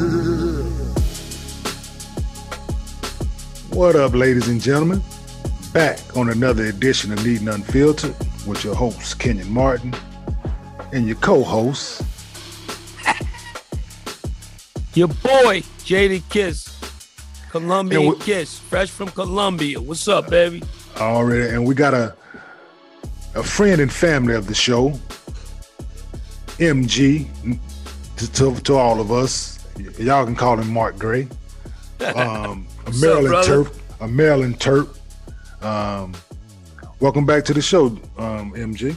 What up, ladies and gentlemen? Back on another edition of and Unfiltered with your host, Kenyon Martin, and your co host, Your boy, Jadakiss. Colombian And we- Kiss, fresh from Colombia. What's up, baby? already, and we got a a friend and family of the show, MG, to, to, to all of us. Y- Y'all can call him Mark Gray. Um, a Maryland brother? Terp, a Maryland Terp. Um, welcome back to the show, um, MG.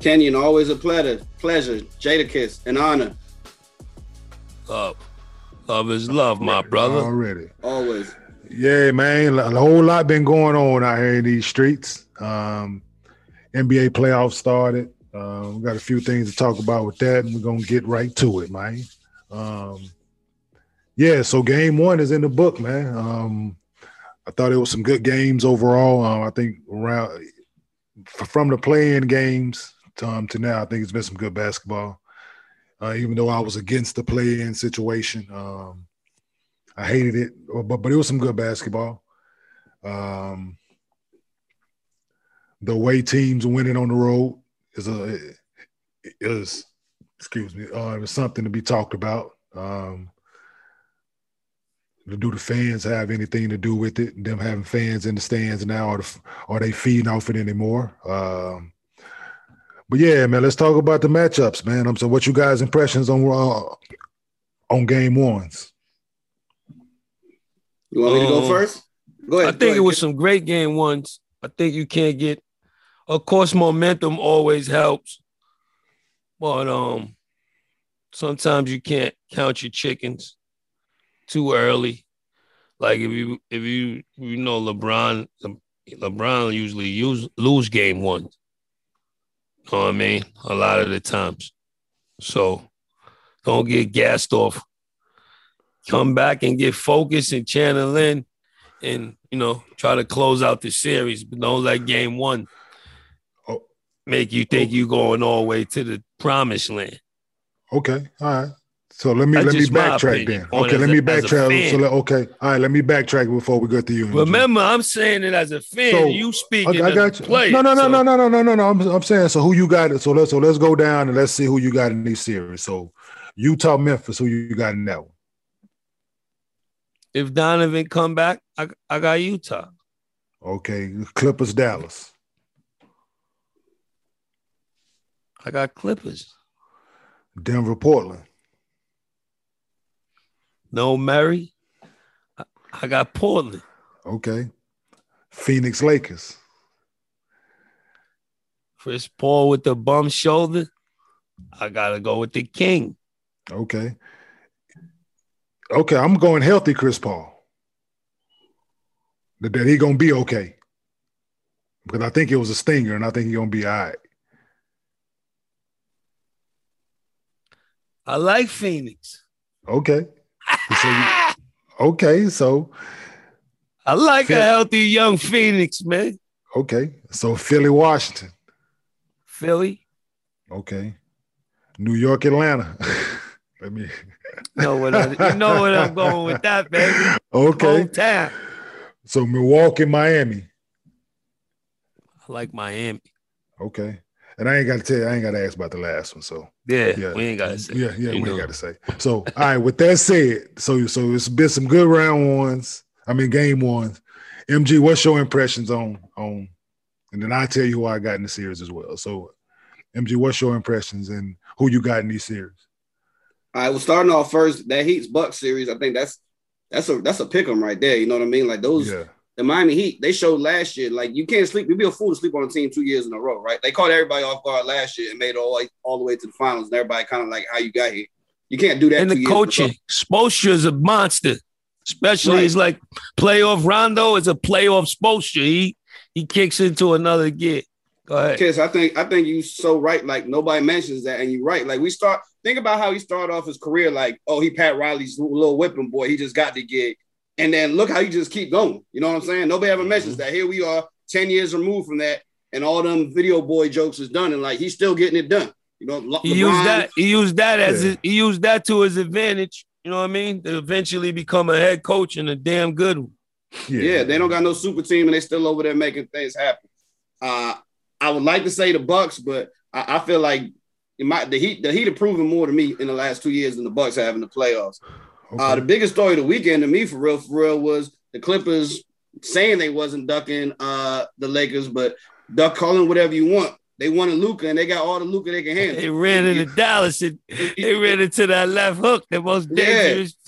Kenyon, always a pleasure. Pleasure. Jadakiss, an honor. Love. Love is love, my brother. Already. Always. Yeah, man, a whole lot been going on out here in these streets. Um, NBA playoffs started. Uh, we got a few things to talk about with that, and we're gonna get right to it, man. Um, yeah, so game one is in the book, man. Um, I thought it was some good games overall. Um, I think around from the play-in games to, um, to now, I think it's been some good basketball. Uh, even though I was against the play-in situation, um, I hated it, but but it was some good basketball. Um, the way teams winning on the road is a is excuse me, uh, it was something to be talked about. Um, do the fans have anything to do with it? Them having fans in the stands now, or the, are they feeding off it anymore? Um, but yeah, man, let's talk about the matchups, man. I'm so what you guys' impressions on uh, on game ones? You want me to go Um, first? Go ahead. I think ahead, it was some great game ones. I think you can't get, of course, momentum always helps, but um, sometimes you can't count your chickens too early. Like if you if you you know LeBron, LeBron usually use lose game ones. Know what I mean? A lot of the times. So don't get gassed off. Come back and get focused and channel in and you know try to close out the series, but don't let game one oh. make you think you're going all the way to the promised land. Okay, all right. So let me That's let me backtrack then. Okay, let a- me backtrack. So let, okay, all right. Let me backtrack before we go to you. Remember, I'm saying it as a fan. So, you speaking I, I got you. player. no, no, no, so no, no, no, no, no, no. I'm, I'm saying so. Who you got? So let's so let's go down and let's see who you got in these series. So Utah, Memphis. Who you got in that one? If Donovan come back, I, I got Utah. Okay, Clippers, Dallas. I got Clippers. Denver, Portland. No Murray. I, I got Portland. Okay, Phoenix, Lakers. Chris Paul with the bum shoulder. I gotta go with the King. Okay. Okay, I'm going healthy, Chris Paul. That, that he gonna be okay. Because I think it was a stinger, and I think he gonna be all right. I like Phoenix. Okay. So okay, so I like Phil- a healthy young Phoenix, man. okay, so Philly, Washington. Philly. Okay, New York, Atlanta. Let me. Know what I, you know what I'm going with that, baby. Okay, Hometown. so Milwaukee, Miami. I like Miami. Okay, and I ain't got to tell you, I ain't got to ask about the last one. So Yeah, yeah, we ain't gotta say. Yeah, yeah, we You ain't got to say. So, all right. With that said, so so it's been some good round ones. I mean, game ones. MG, what's your impressions on on? And then I tell you who I got in the series as well. So, MG, what's your impressions and who you got in these series? All right, well, starting off first, that Heat's Bucks series, I think that's that's a that's a pick 'em right there. You know what I mean? Like those Yeah, the Miami Heat, they showed last year, like you can't sleep. You'd be a fool to sleep on a team two years in a row, right? They caught everybody off guard last year and made it all, all the way to the finals, and everybody kind of like how you got here. You can't do that. And the coaching, Spoelstra is a monster. Especially, right. he's like playoff Rondo is a playoff Spoelstra. He he kicks into another gear. Go ahead. Kiss, I think I think you so right. Like nobody mentions that, and you're right. Like we start think about how he started off his career. Like, oh, he Pat Riley's little whipping boy. He just got the gig, and then look how you just keep going. You know what I'm saying? Nobody ever mentions mm-hmm. that. Here we are, ten years removed from that, and all them video boy jokes is done, and like he's still getting it done. You know, Le- he LeBron, used that. He used that as yeah. his, he used that to his advantage. You know what I mean? To eventually become a head coach and a damn good one. Yeah. yeah, they don't got no super team, and they still over there making things happen. Uh, I would like to say the Bucks, but I, I feel like it might the Heat the Heat have proven more to me in the last two years than the Bucks have in the playoffs. Okay. Uh, the biggest story of the weekend to me, for real, for real, was the Clippers saying they wasn't ducking uh, the Lakers, but duck calling whatever you want. They wanted Luka, and they got all the Luka they can handle. They ran into Dallas, and they ran into that left hook, the most dangerous.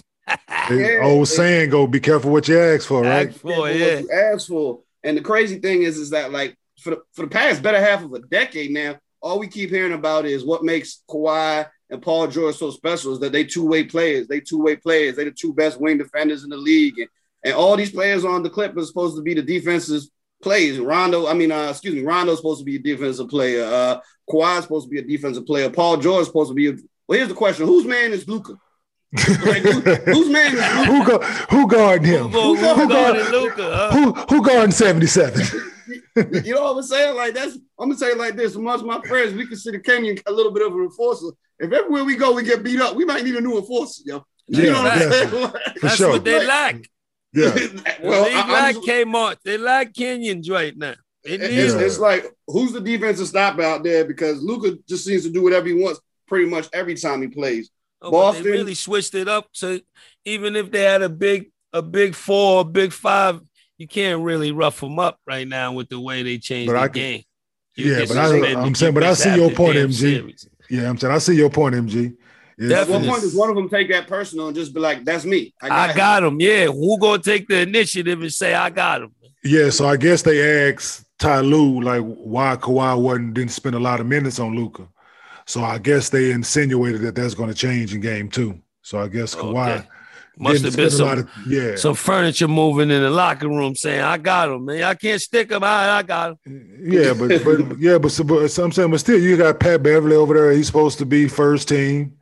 Yeah. old saying go, be careful what you ask for, right? Ask for, yeah. ask for. And the crazy thing is, is that like for the, for the past better half of a decade now, all we keep hearing about is what makes Kawhi and Paul George so special is that they two-way players. They two-way players. They the two best wing defenders in the league. And, and all these players on the Clippers supposed to be the defenses plays. Rondo, I mean, uh, excuse me, Rondo's supposed to be a defensive player. Uh, Kawhi's supposed to be a defensive player. Paul George's supposed to be. A, well, here's the question: Whose man is Luka? like, who, whose man is Luka? who, go, who guarding him? Who, who, who, guarding Luka? Huh? Who who guarding seventy seven? You know what I'm saying? Like that's I'm gonna say it like this. Amongst my friends, we consider Kenyon a little bit of an enforcer. If everywhere we go we get beat up, we might need a new enforcer, yo. You yeah, know what I'm saying? That's sure. what they lack. Yeah. well, they I, like Kmart. They like Kenyons right now. It it's, it's, like who's the defensive stop out there because Luka just seems to do whatever he wants pretty much every time he plays. Oh, Boston they really switched it up. So even if they had a big a big four, a big five, you can't really rough them up right now with the way they changed but the I can, game. You yeah, but I, am saying, but I see your point, MG. Series. Yeah, I'm saying I see your point, MG. At what point does one of them take that personal and just be like, "That's me. I got, I got him. him." Yeah, who gonna take the initiative and say, "I got him"? Yeah, so I guess they asked Ty Lue like why Kawhi wasn't didn't spend a lot of minutes on Luka. So I guess they insinuated that that's going to change in game two. So I guess Kawhi okay. Must have been some, of, yeah. some furniture moving in the locker room saying, "I got him, man. I can't stick him. I, I got him." Yeah, but but yeah, but, but so I'm saying, but still, you got Pat Beverley over there. He's supposed to be first team.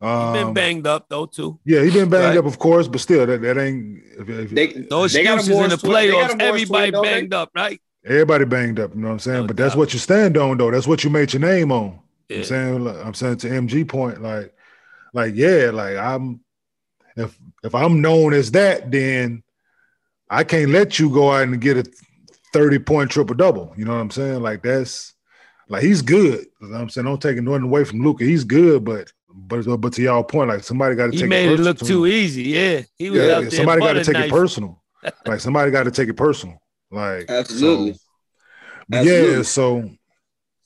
Um, he been banged up though too. Yeah, he been banged right. up, of course, but still, that, that ain't. If, if, they, those they excuses in the playoffs. Everybody banged up, right? Everybody banged up. You know what I'm saying? No but doubt. that's what you stand on, though. That's what you made your name on. Yeah. I'm saying, I'm saying to MG point, like, like yeah, like I'm. If if I'm known as that, then I can't let you go out and get a 30 point triple double. You know what I'm saying? Like that's like he's good. You know I'm saying don't take nothing away from Luka. He's good, but but but to y'all point, like somebody got to take. He made it, it look too easy. Yeah, he was yeah, somebody got to take it personal. like somebody got to take it personal. Like absolutely. So, absolutely. Yeah. So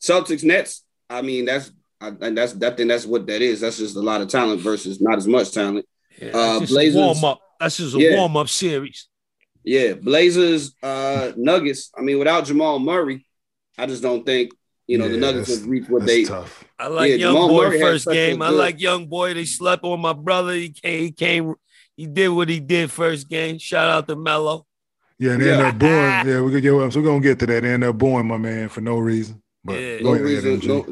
Celtics Nets. I mean, that's I, that's that thing. That's what that is. That's just a lot of talent versus not as much talent. Yeah, uh, Blazers warm up. That's just a yeah. warm up series. Yeah, Blazers, uh, Nuggets. I mean, without Jamal Murray, I just don't think you know, yeah, the Nuggets have reached what they. Tough. I like yeah, young Jamal boy Murray first game. I like young boy. They slept on my brother. He came. He came. He did what he did first game. Shout out to Melo. Yeah, and they yeah. end up booing. Yeah, we get. So we're gonna get to that. They end up booing my man for no reason. But yeah. no reason. No,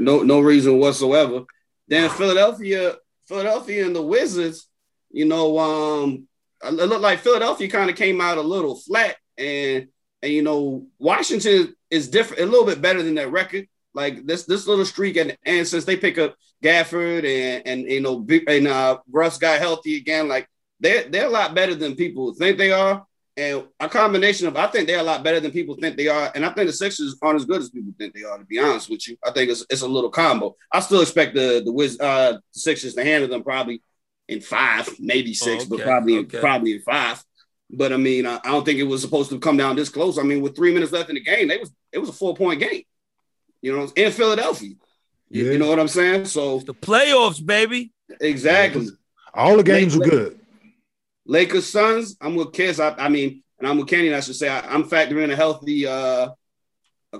no, no reason whatsoever. Then Philadelphia, Philadelphia, and the Wizards. You know, um, it looked like Philadelphia kind of came out a little flat, and and you know, Washington is different, a little bit better than that record. Like this, this little streak, and, and since they pick up Gafford and and you know, and uh, Russ got healthy again, like they're they're a lot better than people think they are. And a combination of, I think they're a lot better than people think they are, and I think the Sixers aren't as good as people think they are. To be honest with you, I think it's, it's a little combo. I still expect the the Wiz, uh, Sixers to handle them probably in five, maybe six, oh, okay. but probably okay. probably in five. But I mean, I, I, don't think it was supposed to come down this close. I mean, with three minutes left in the game, they was it was a four point game. You know, in Philadelphia. Yeah. You know what I'm saying? So it's the playoffs, baby. Exactly. All the games were good. Lakers Suns. I'm with Kiss. I, I, mean, and I'm with Kenny. I should say I, am factoring in a healthy uh,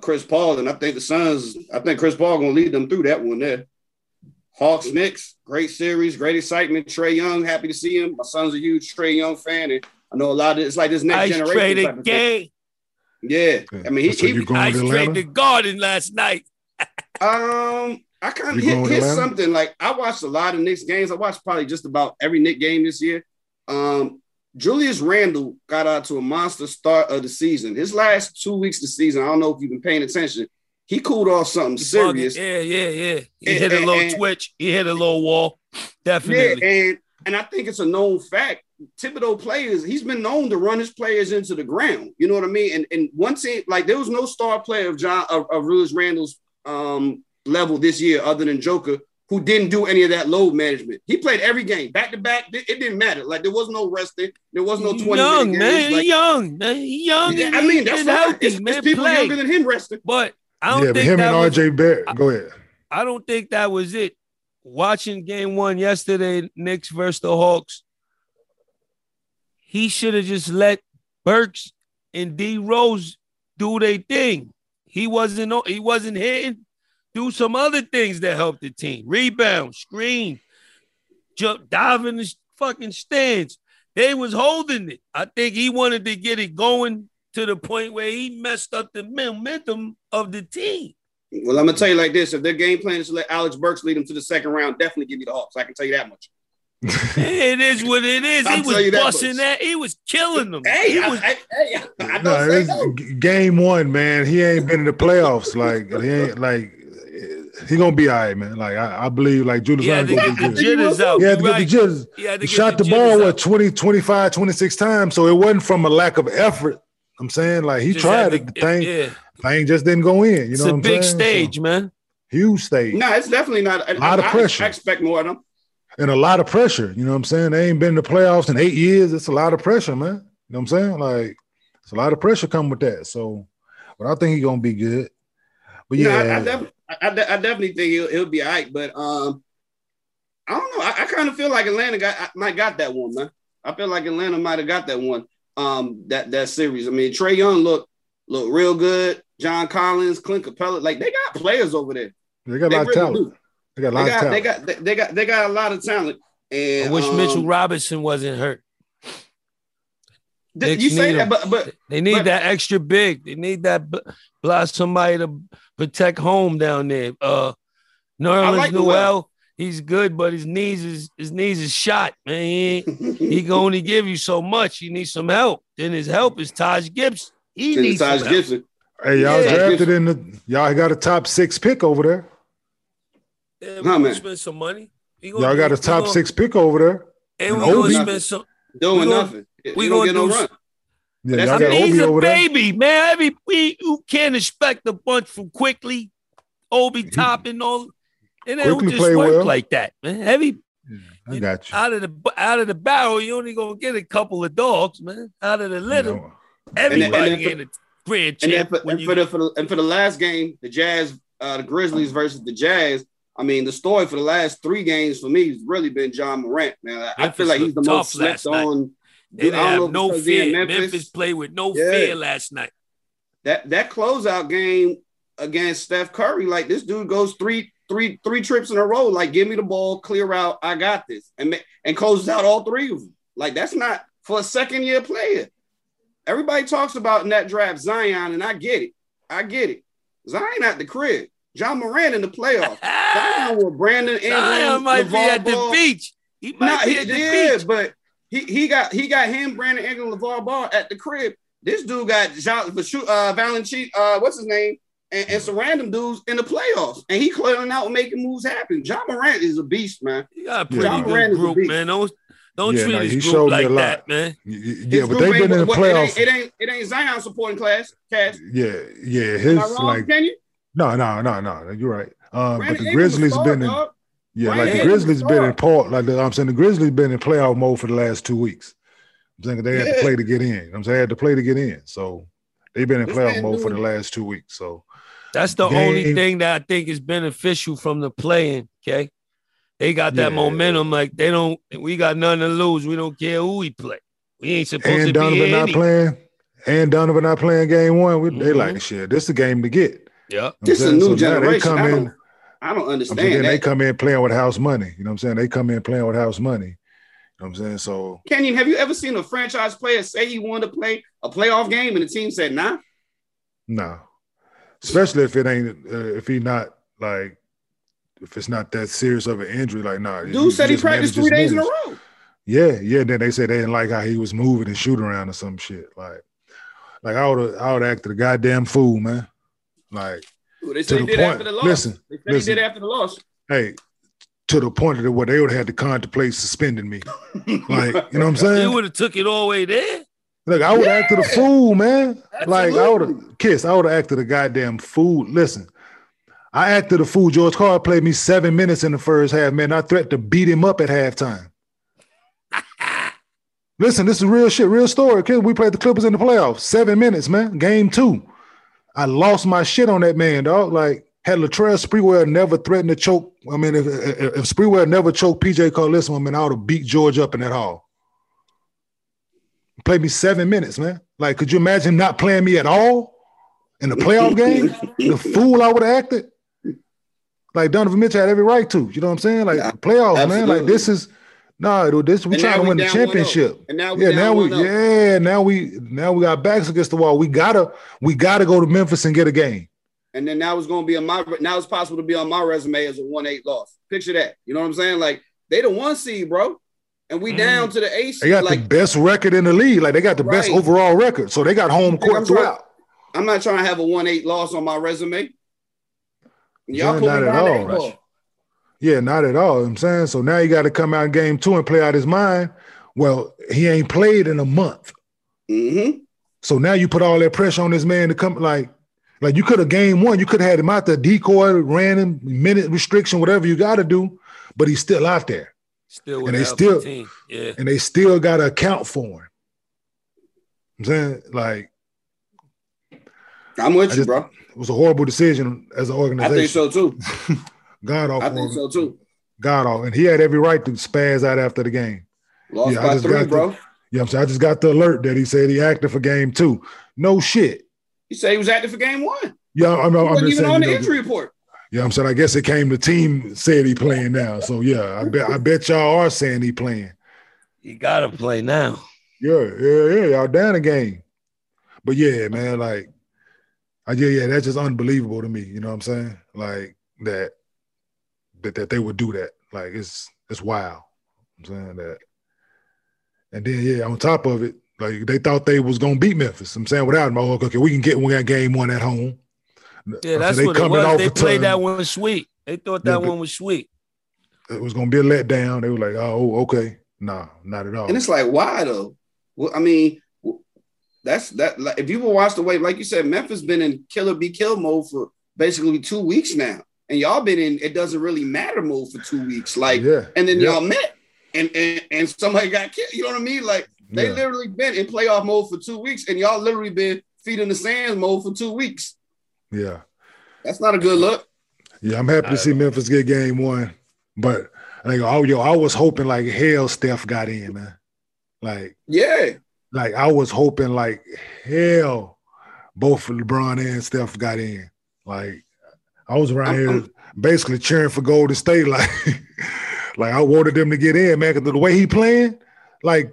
Chris Paul, and I think the Suns. I think Chris Paul gonna lead them through that one there. Hawks Knicks, great series, great excitement. Trae Young, happy to see him. My son's a huge Trae Young fan, and I know a lot of it's like this next Ice generation. traded type of thing. game. Yeah, I mean, he, So he you going Ice to traded the garden last night. Um, I kind of hit, hit something like I watched a lot of Knicks games. I watched probably just about every Knicks game this year. Um, Julius Randle got out to a monster start of the season. His last two weeks of the season, I don't know if you've been paying attention. He cooled off something serious. Yeah, yeah, yeah. He And- hit a little and- twitch. He hit a little wall. Definitely. Yeah, and and I think it's a known fact. Thibodeau players, he's been known to run his players into the ground. You know what I mean? And and one team, like there was no star player of John of, of Randle's um level this year other than Joker who didn't do any of that load management. He played every game back to back. It didn't matter. Like there was no resting. There was no 20 young, man. Like, young. Young. Yeah, I mean, that's fine. healthy, It's, man. it's people Play. younger than him resting. But I don't Yeah, think him that and was, RJ Barrett. Go ahead. I don't think that was it. Watching game one yesterday, Knicks versus the Hawks, he should have just let Burks and D Rose do their thing. He wasn't he wasn't hitting. Do some other things that help the team. Rebound, screen, jump, dive in the fucking stands. They was holding it. I think he wanted to get it going to the point where he messed up the momentum of the team. Well, I'm gonna tell you like this: if their game plan is to let Alex Burks lead them to the second round, definitely give me the Hawks. I can tell you that much. It is what it is. I'll he was that busting much. that. He was killing them. Hey, he I, was. I, hey, I No, don't say no. game one, man. He ain't been in the playoffs. Like he ain't like he gonna be all right, man. Like I, I believe like Julius he had to Randle gonna the be good. jitters out. He had to You're get right. the jitters. He He shot the, jitters ball what 20, 25, 26 times. So it wasn't from a lack of effort. I'm saying like he Just tried it. to- The thing, Yeah, thing just didn't go in. You know it's what a I'm big saying? stage, So, man. huge stage. No, it's definitely not. A Lot of pressure. I, expect more of them. and a lot of pressure. You know what I'm saying? They ain't been in the playoffs in eight years. It's a lot of pressure, man. You know what I'm saying? Like it's a lot of pressure come with that. So, but I think he's gonna be good. But No, yeah, I, I, def- I, I de- I definitely think he'll, he'll be all right. But um, I don't know. I, I kind of feel like Atlanta got might got that one, man. I feel like Atlanta might have got that one. Um, that that series. I mean, Trae Young look look real good. John Collins, Clint Capela, like they got players over there. they got a They lot of talent. do. They got a They lot of got, talent. they got they, they got they got a lot of talent. And I wish um, Mitchell Robinson wasn't hurt. th- you say that, but but They need But- that extra big. They need that b- blast somebody to protect home down there. Uh, Nerlens like Noel, Noel. He's good, but his knees is his knees is shot, man. He, ain't, he can only give you so much. You need some help. Then his help is Taj Gibson. He needs Taj some help. Gibson. hey, y'all Yeah. drafted in the y'all got a top six pick over there. Yeah, Nah, we gonna man. spend some money. Gonna Y'all got a top gonna- six pick over there. and we and gonna Obi. spend some. Doing We gonna- nothing. we you don't gonna get no do run. Yeah, That's- y'all I got mean, he's Obi a over there. baby, man. Every we you can't expect a bunch from Quickley, Obi top and all. And they don't Quickly just play work well. like that, man. Heavy I got you. out of the out of the barrel, you only gonna get a couple of dogs, man. Out of the little, You know, everybody and then get a grand And for, and for the for the and for the last game, the Jazz, uh, the Grizzlies versus the Jazz. I mean, the story for the last three games for me has really been Ja Morant. Man, I, I feel like he's the most tough slept on. they didn't I don't know have no because he in fear. Memphis. Memphis. played with no Yeah. fear last night. That that closeout game against Steph Curry, like this dude goes three three three trips in a row. Like, give me the ball, clear out, I got this, and and closes out all three of them. Like that's not for a second year player. Everybody talks about in that draft Zion, and I get it. I get it. Zion at the crib. Ja Morant in the playoffs. Zion with Brandon Ingram, Zion might be LeVar at the beach. He might Nah, be he at the did, beach. but he he got he got him, Brandon Ingram, LeVar Ball at the crib. This dude got Jean, uh, Valentin, uh, what's his name, and, and some random dudes in the playoffs, and he clearing out and making moves happen. Ja Morant is a beast, man. He got a Yeah. pretty John good Moran is a group, beast. man. Don't don't Yeah, treat nah, he his showed group me like a lot. that, man. y- y- His yeah, but they've been ain't- in the what- playoffs. It ain't, it ain't it ain't Zion supporting class. Cast. Yeah, yeah. Am His I wrong? like Can you? no, no, no, no. You're right. Um, but the Grizzlies star, been in dog. yeah, Brandon like the Grizzlies been in part like the, I'm saying the Grizzlies been in playoff mode for the last two weeks. I'm saying they had Yeah. to play to get in. I'm saying they had to play to get in. So they've been in This playoff mode for the last two weeks. So That's the Game- only thing that I think is beneficial from the play-in. Okay, they got that Yeah. momentum. Like they don't. We got nothing to lose. We don't care who we play. We ain't supposed and to be Donovan not playing, and Donovan not playing game one. We, They Mhm. like shit. This is a game to get. Yeah, This is what a I'm new saying? So now they generation. come I in. don't, I don't understand saying that. they come in playing with house money. You know what I'm saying? They come in playing with house money. You know what I'm saying? So Kenyon, have you ever seen a franchise player say he wanted to play a playoff game and the team said nah? no, especially if it ain't uh, if he not like if it's not that serious of an injury. Like nah, you- Dude said he just practiced three his days in a row. Yeah, yeah. Then they said they didn't like how he was moving and shooting around or some shit. Like, like I would I would act a goddamn fool, man. Like, Dude, they To said he the point- after the loss. listen, they said listen. he did after the loss. hey, to the point that where they would have had to contemplate suspending me. Like, you know what I'm saying? They would have took it all the way there. Look, I would have acted a Yeah. fool, man. Like I would Absolutely. have kissed. I would have acted a goddamn fool. Listen, I acted a fool. George Karl played me seven minutes in the first half, man. I threatened to beat him up at halftime. Listen, this is real shit, real story. Kid, we played the Clippers in the playoffs. Seven minutes, man. Game two. I lost my shit on that man, dog. Like, had Latrell Sprewell never threatened to choke. I mean, if, if, if Sprewell never choked PJ Carlesimo, I mean, I would have beat George up in that hall. Played me seven minutes, man. Like, could you imagine not playing me at all in the playoff game? the fool I would have acted. Like Donovan Mitchell had every right to. You know what I'm saying? Like Yeah, playoffs, man. Like this is nah, dude, this we And trying to win the oh. championship. And now we Yeah, now we oh. yeah, now we now we got backs against the wall. We gotta we gotta go to Memphis and get a game. And then now it's going to be on my now it's possible to be on my resume as a one eight loss. Picture that. You know what I'm saying? Like they the one seed, bro, and we Mm. down to the eight. They got like the best record in the league. Like they got the best overall record. So they got home court I'm trying- throughout. I'm not trying to have a one eight loss on my resume. Y'all Yeah, not at behind all. Yeah, not at all. I'm saying so now you got to come out in game two and play out his mind. Well, he ain't played in a month. Mm-hmm. So now you put all that pressure on this man to come like like you could have game one, you could have had him out there, decoy, random minute restriction, whatever you got to do, but he's still out there, Still And they still- team. Yeah. and they still got to account for him. I'm saying like I'm with I you, bro. it was a horrible decision as an organization. I think so too. God off, I think so too. God off, and he had every right to spaz out after the game. Lost Yeah, I by just three, got bro. the- Yeah, I'm saying I just got the alert that he said he acted for game two. No shit. He said he was active for game one. Yeah, I'm, I'm wasn't just even saying. on you the know, injury report. Yeah, I'm saying I guess it came. The team said he playing now. So yeah, I bet I bet y'all are saying he playing. You gotta play now. Yeah, yeah, yeah. Y'all down a game. But yeah, man, like, I yeah, yeah, that's just unbelievable to me. You know what I'm saying? Like that, that that they would do that. Like it's it's wild. I'm saying that. And then yeah, on top of it, like they thought they was gonna beat Memphis. I'm saying without him, oh, okay, we can get we got game one at home. Yeah, that's they what it was. off They played that one sweet. They thought that Yeah, one was sweet. It was gonna be a letdown. They were like, oh, okay, nah, not at all. And it's like, why though? Well, I mean, that's that. Like, if people watch the way, like you said, Memphis been in killer be kill mode for basically two weeks now, and y'all been in it doesn't really matter mode for two weeks. Like, yeah, and then yeah, y'all met, and, and and somebody got killed. You know what I mean? Like they yeah. literally been in playoff mode for two weeks, and y'all literally been feet in the sand mode for two weeks. Yeah. That's not a good look. Yeah, I'm happy to see Memphis get game one. But like, oh, yo, I was hoping like hell Steph got in, man. Like, Yeah, like I was hoping like hell both LeBron and Steph got in. Like, I was around I'm- here basically cheering for Golden State. Like, like I wanted them to get in, man. Because the way he playing, like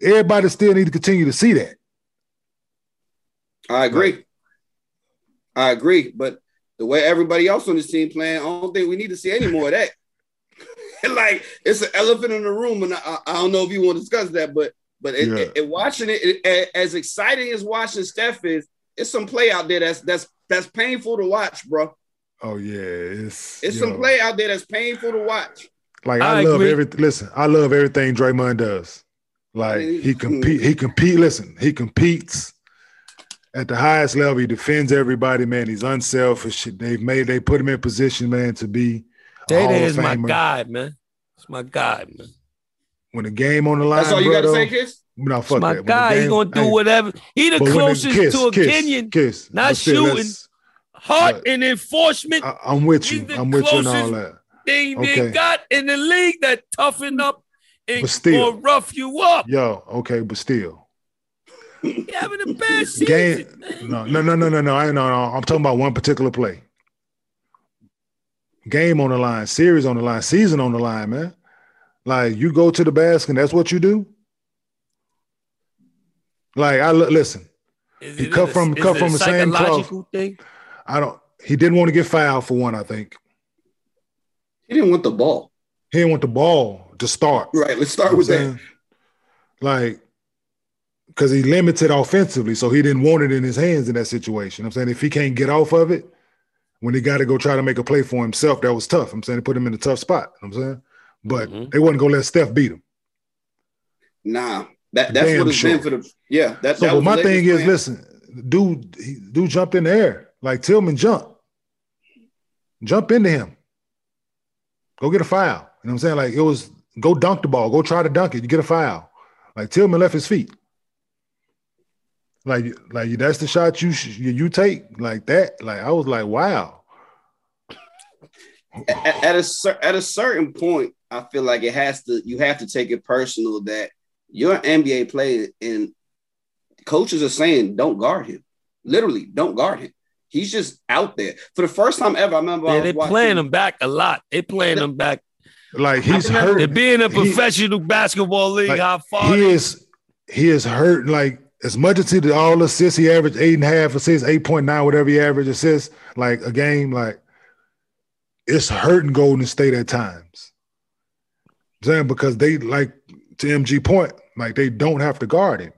everybody still need to continue to see that. I agree. I agree, but the way everybody else on this team playing, I don't think we need to see any more of that. like it's an elephant in the room, and I, I don't know if you want to discuss that, but but it, Yeah. it- it- watching it, it- as exciting as watching Steph is, it's some play out there that's that's that's painful to watch, bro. Oh yeah, it's It's yo. some play out there that's painful to watch. Like I, I love agree. everything. Listen, I love everything Draymond does. Like he compete, hmm. he compete. Listen, he competes at the highest level. He defends everybody, man. He's unselfish. They've made they put him in position, man, to be a Day Day is my Famer. guy, man. It's my guy, man. When the game on the line, That's all you got to say, Kiss. No, It's fuck my that. When the guy. He gonna do hey, whatever. He the but the- closest kiss, to a kiss, Kenyon. kiss. not But still, shooting. let's- Heart but- and enforcement I, I'm with you. I'm with you and all closest- that. thing okay. they got in the league that toughen up and But still. or rough you up. Yo, okay, but still, He having a bad season. game. No, no, no, no, no, no. I no, no. I'm talking about one particular play. game on the line, series on the line, season on the line, man. Like you go to the basket, and that's what you do. Like I listen, Is he cut a- from is cut from the same cloth. thing. I don't. He didn't want to get fouled for one. I think He didn't want the ball. he didn't want the ball to start. Right. Let's start You know with that. saying? Like, because he limited offensively, so he didn't want it in his hands in that situation. I'm saying if he can't get off of it, when he got to go try to make a play for himself, that was tough. I'm saying it put him in a tough spot. I'm saying, but Mhm. they wasn't gonna let Steph beat him. Nah. That, that's Damn what it's been for the yeah. That, So, that my thing Lakers is, listen, dude, he, dude jumped in the air like Tillman jump, jump into him, go get a foul. You know what I'm saying? Like it was go dunk the ball, go try to dunk it, you get a foul. Like Tillman left his feet. Like, like that's the shot you sh- you you take like that. Like I was like, wow. at, at a at a certain point, I feel like it has to you have to take it personal that you're an NBA player and coaches are saying don't guard him. Literally, don't guard him. He's just out there for the first time ever. I remember I Yeah, was they watching- playing him back a lot. They playing him back. Like he's To hurt. be in a He- professional basketball league, Like, how far he is he is hurt like as much as he did all assists he averaged eight and a half assists eight point nine whatever he averaged assists like a game like it's hurting Golden State at times. I'm saying because they like to MG point like they don't have to guard him.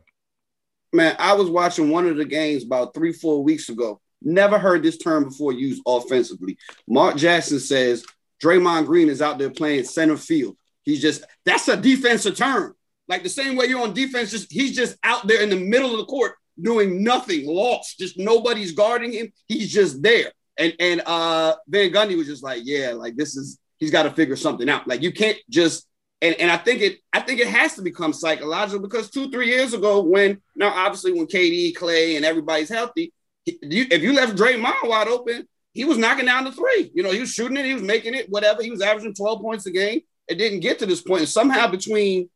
Man, I was watching one of the games about three, four weeks ago. Never heard this term before used offensively. Mark Jackson says Draymond Green is out there playing center field. He's just that's a defensive term. Like the same way you're on defense, just he's just out there in the middle of the court doing nothing, lost. Just nobody's guarding him. He's just there. And and uh Van Gundy was just like, yeah, like this is he's got to figure something out. Like you can't just and, and I think it I think it has to become psychological because two three years ago when now obviously when KD Clay and everybody's healthy, he- you, if you left Draymond wide open, he was knocking down the three. You know, he was shooting it, he was making it, whatever. He was averaging twelve points a game. It didn't get to this point, and somehow between,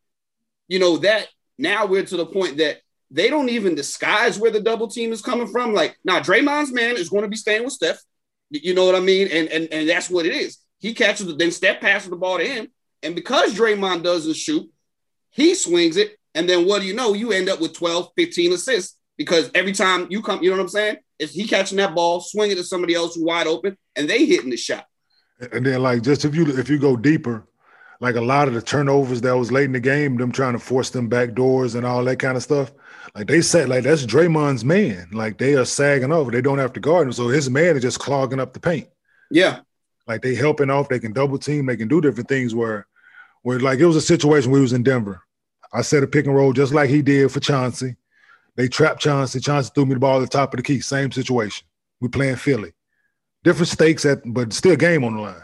you know, that now we're to the point that they don't even disguise where the double team is coming from. Like now, Draymond's man is going to be staying with Steph. You know what I mean? And and and that's what it is. He catches it, then Steph passes the ball to him. And because Draymond doesn't shoot, he swings it. And then what do you know? You end up with 12, 15 assists because every time you come, you know what I'm saying? Is he catching that ball, swinging to somebody else wide open, and they hitting the shot. And then like just if you if you go deeper, like a lot of the turnovers that was late in the game, them trying to force them back doors and all that kind of stuff. Like they said, like that's Draymond's man. Like they are sagging over. They don't have to guard him. So his man is just clogging up the paint. Yeah. Like they helping off, they can double team, they can do different things where where like it was a situation he was in Denver. I set a pick and roll just like he did for Chauncey. They trapped Chauncey. Chauncey threw me the ball at the top of the key. Same situation. We playing Philly. Different stakes at but still game on the line.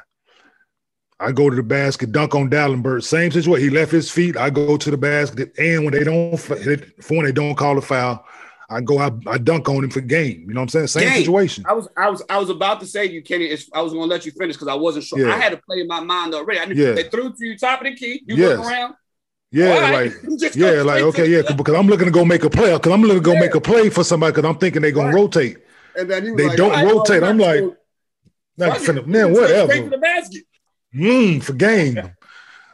I go to the basket, dunk on Dalembert. Same situation. He left his feet. I go to the basket, and when they don't for when they don't call a foul, I go I, I dunk on him for game. You know what I'm saying? Same Game. situation. I was I was I was about to say to you, Kenny. It's, I was going to let you finish because I wasn't sure. Yeah. I had to play in my mind already. I knew Yeah. they threw to you top of the key. You Yes. look around. Yeah, right. like yeah, like okay, yeah, because I'm looking to go make a play. Because I'm looking to go Yeah. make a play for somebody. Because I'm thinking they're gonna Right. rotate. And then They like, don't all right, well, rotate. I'm like, Like, fuck it. finna- man, Straight- Straight to whatever. Mm, for game.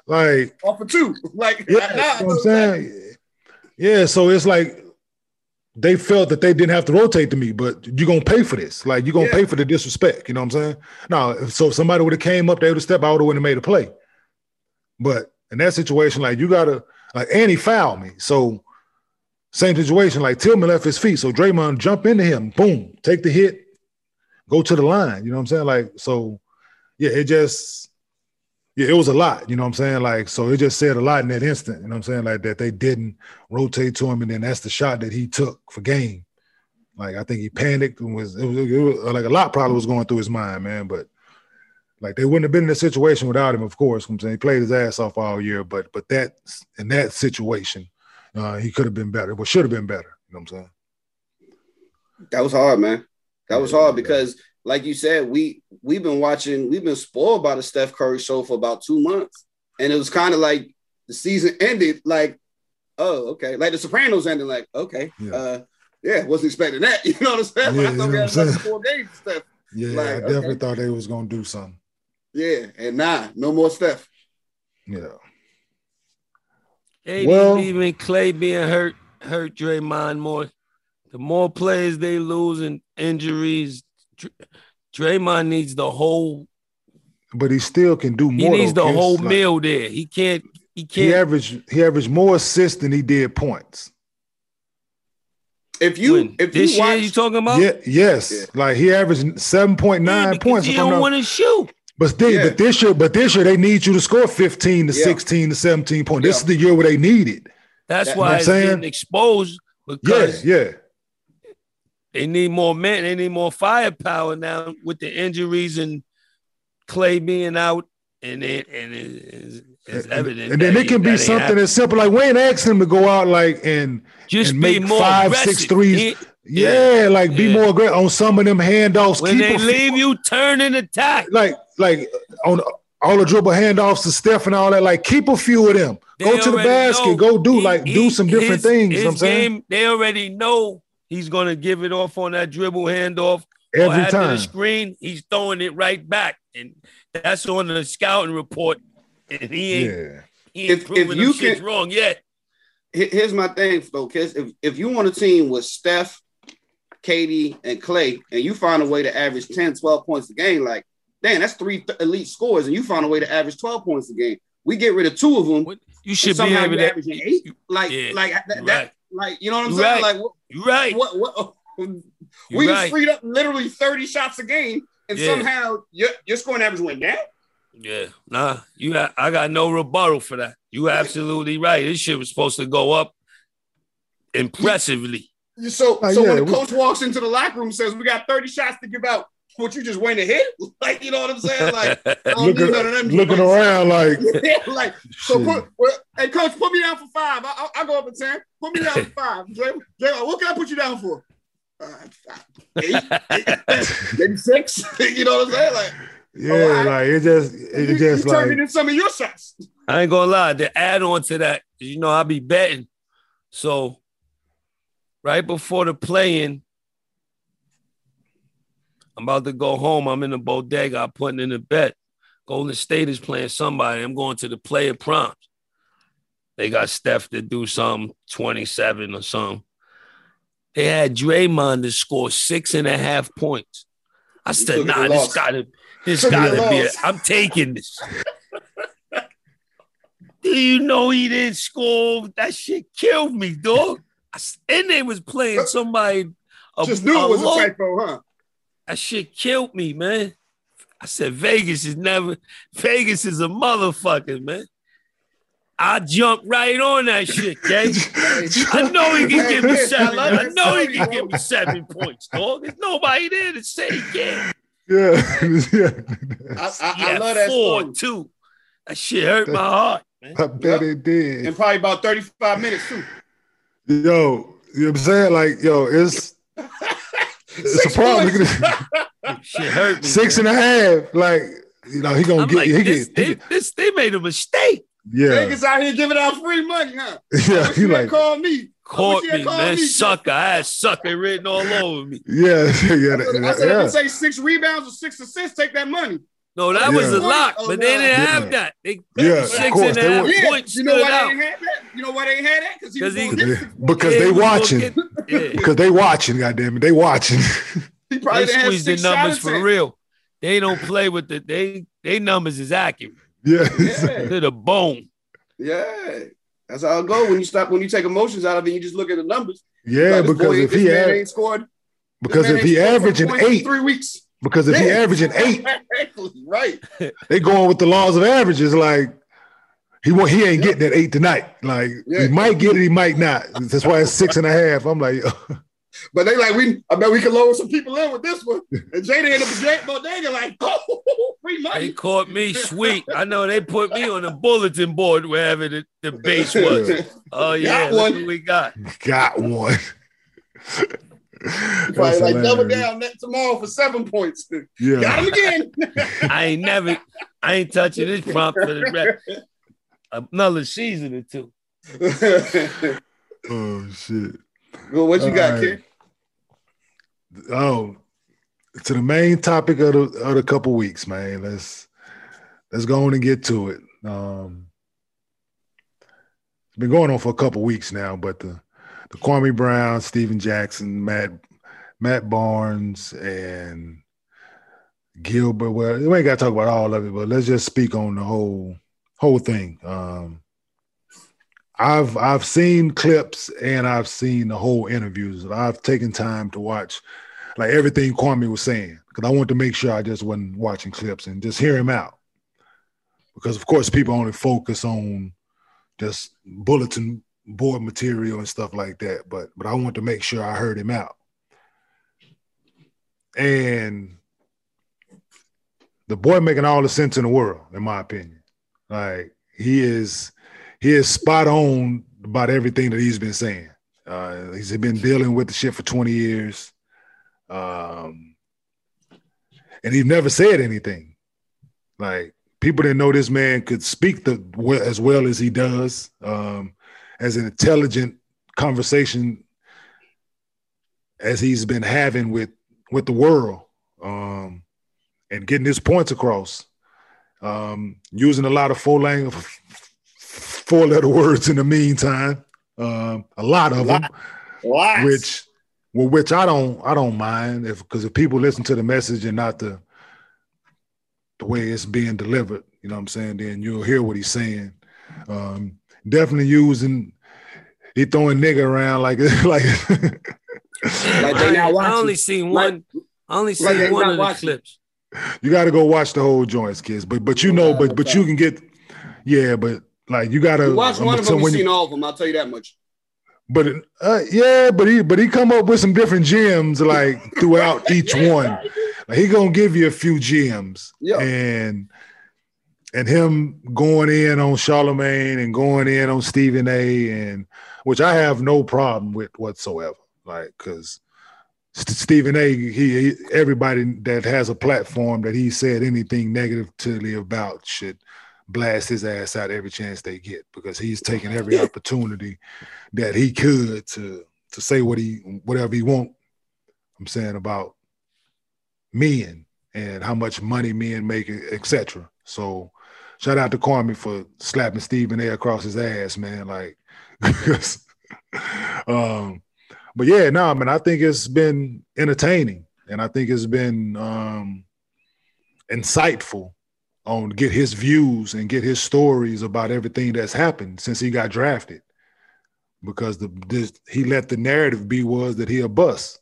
like, Off for two. Like, yeah, you know what I'm saying? Yeah, so it's like they felt that they didn't have to rotate to me, but you're gonna pay for this. Like you're gonna Yeah. pay for the disrespect. You know what I'm saying? Now, if, so if somebody would have came up, they would have stepped. I would have made a play. But in that situation, like you gotta like, and he fouled me. So same situation. Like Tillman left his feet, so Draymond jump into him, boom, take the hit, go to the line. You know what I'm saying? Like so, yeah, it just. Yeah, it was a lot, you know what I'm saying? Like, so it just said a lot in that instant, you know what I'm saying? Like that they didn't rotate to him, and then that's the shot that he took for game. Like I think he panicked and was it was, it was like a lot probably was going through his mind, man. But like they wouldn't have been in a situation without him, of course. I'm saying he played his ass off all year, but but that in that situation, uh, he could have been better, but should have been better. You know what I'm saying? That was hard, man. That was hard because, like you said, we we've been watching, we've been spoiled by the Steph Curry show for about two months, and it was kind of like the season ended like, oh, okay, like the Sopranos ended like, okay, Yeah. uh, yeah, wasn't expecting that. You know what I'm saying? Yeah, I you thought know we had another four games Steph. Yeah, Like, I okay. definitely thought they was gonna do something. Yeah, and nah, no more Steph. Yeah. KD Well- leaving, Clay being hurt, hurt Draymond more. The more players they lose and injuries, Dr- Draymond needs the whole. But he still can do more. He needs the Kiss. whole Like, meal there. He can't. He He can't. He averaged he averaged more assists than he did points. If you win. if this you year watch, you talking about? Yeah, yes. Yeah. Like he averaged seven point nine Yeah, points. He don't want to shoot. But they, Yeah. but this year, but this year they need you to score 15 to Yeah. 16 to 17 points. This is the year where they need it. That's That- why know what it's I'm saying? getting exposed Yeah, because yeah. They need more men. They need more firepower now with the injuries and Clay being out, and it and it is it's evident. and then it can be something happening. as simple like Wayne asking him to go out like and just and be make more five, aggressive. six threes. He- yeah, like be Yeah. more aggressive on some of them handoffs. when keep they leave you, turn and attack. like like on all the dribble handoffs to Steph and all that. Like keep a few of them. They go to the basket. know Go do he- like he- do some different his- things. You know I'm saying game, they already know he's gonna give it off on that dribble handoff. every time. the screen, he's throwing it right back, and that's on the scouting report. And he ain't, Yeah, he ain't If- if proving you them shits can- wrong yet. Here's my thing though, Kiss. If if you want a team with Steph, KD, and Clay, and you find a way to average 10, 12 points a game, like damn, that's three th- elite scores, and you find a way to average 12 points a game. We get rid of two of them. What- You should be able to. averaging eight? Like, Yeah, like that, you're that right. Like you know what I'm You're saying? right. Like what, You're right. what, what oh, You're we just right. freed up literally 30 shots a game, and Yeah. somehow your your scoring average went down. Yeah, nah, you. Ha- I got no rebuttal for that. You absolutely right. This shit was supposed to go up impressively. So, Oh, so yeah, when the we- coach walks into the locker room and says, "We got 30 shots to give out," what you just went to hit? Like, you know what I'm saying? Like, I don't looking need none of them looking around like like so. Put, well, hey, coach, put me down for five. I, I, will go up at ten. Put me down for five. Jay, Jay, what can I put you down for? Uh, eight, eight, maybe six. you know what I'm saying? Like, yeah, Oh, I- like it just you, it just you turned like me in some of your shots. I ain't gonna lie. To add on to that, you know, I be betting. So right before the play-in, I'm about to go home. I'm in the bodega. I'm putting in a bet. Golden State is playing somebody. I'm going to the player props. They got Steph to do something, 27 or something. They had Draymond to score six and a half points. I said, nah, this gotta, this gotta be. A, I'm taking this. Do you know he didn't score? That shit killed me, dog. And they was playing somebody. A, Just knew it was a low- typo, huh? That shit killed me, man. I said Vegas is never. Vegas is a motherfucker, man. I jumped right on that shit, okay? I know he can give me seven. I love I that know he can give me seven points, dog. There's nobody there to say he can. yeah, yeah. I, I, He I love that four story. too. That shit hurt my heart, man. I bet it did. And probably about 35 minutes too. Yo, you know what I'm saying? Like, yo, it's it's Six a problem. points. Look at this. Shit hurt me. Six and a half. Like, you know, he gonna I'm get like, he this, get, they, he get this, they made a mistake. yeah. Vegas out here giving out free money, huh? Yeah, Wish he like called me. Caught me, called man. me. Sucker. I had sucker written all over me. yeah, yeah, I said, I said if you say six rebounds or six assists, take that money. No, that Yeah. was a lock, Oh, but they didn't Yeah. have that. They Yeah, of course, and a half Yeah, points you know why out. they ain't had that? You know why they ain't had that? Because he was 'Cause he- gonna because they he was gonna watching. get- yeah. Because they watching, goddamn it, they watching. He probably They didn't squeeze the numbers for in. real. They don't play with the they they numbers is accurate yeah, Yeah, to the bone. yeah. That's how it go when you stop when you take emotions out of it. You just look at the numbers. yeah. Like, Because boy- if he man had, ain't scored, because if he averaging in eight, three weeks, because if he Yeah. averaging eight, right? they going with the laws of averages. Like he want, he ain't getting that eight tonight. Like Yeah. he might get it, he might not. That's why it's six and a half. I'm like, But they like we. I bet we can lower some people in with this one. And Jada ended up the Jada bodega like, oh, free They money. caught me sweet. I know they put me on the bulletin board wherever the, the base was. Oh yeah, Got one. what we got. got one. Probably That's like double down that tomorrow for seven points. Got Yeah, him again. I ain't never, I ain't touching this prop for the rest. Another season or two. oh shit. well, what you got, All right. kid? Oh, to the main topic of the of the couple weeks, man. Let's let's go on and get to it. Um, it's been going on for a couple weeks now, but the the Kwame Brown, Stephen Jackson, Matt Matt Barnes, and Gilbert. Well, we ain't got to talk about all of it, but let's just speak on the whole whole thing. Um, I've I've seen clips and I've seen the whole interviews. I've taken time to watch like everything Kwame was saying because I want to make sure I just wasn't watching clips and just hear him out. Because of course people only focus on just bulletin board material and stuff like that. But but I want to make sure I heard him out. And the boy making all the sense in the world, in my opinion. Like he is he is spot on about everything that he's been saying. Uh, he's been dealing with the shit for 20 years. Um, and he's never said anything. Like people didn't know this man could speak the as well as he does, um, as an intelligent conversation as he's been having with with the world, um, and getting his points across. Um, using a lot of full language, four letter words in the meantime, um, a lot of them, Lots. which well, which I don't I don't mind if because if people listen to the message and not the the way it's being delivered, you know what I'm saying, then you'll hear what he's saying. Um, definitely using he throwing nigga around like like Like they I, not I only watching. seen Like- one. I only like seen they one not of the clips. you got to go watch the whole joints, kids. But but you know, Yeah, but but you can get yeah, but like you got to You watch one of them, when you you- seen all of them. I'll tell you that much. But uh, yeah, but he but he come up with some different gems like throughout each one. Like he gonna give you a few gems, Yeah. and and him going in on Charlemagne and going in on Stephen A. and which I have no problem with whatsoever. Like because Stephen A. He, he everybody that has a platform that he said anything negatively about should blast his ass out every chance they get because he's taking every opportunity that he could to to say what he whatever he want. I'm saying about men and how much money men make, etc. So shout out to Kwame for slapping Stephen A across his ass, man. Like, um, but yeah, no, nah, man, I think it's been entertaining and I think it's been um insightful on get his views and get his stories about everything that's happened since he got drafted. Because the this, he let the narrative be was that he a bust.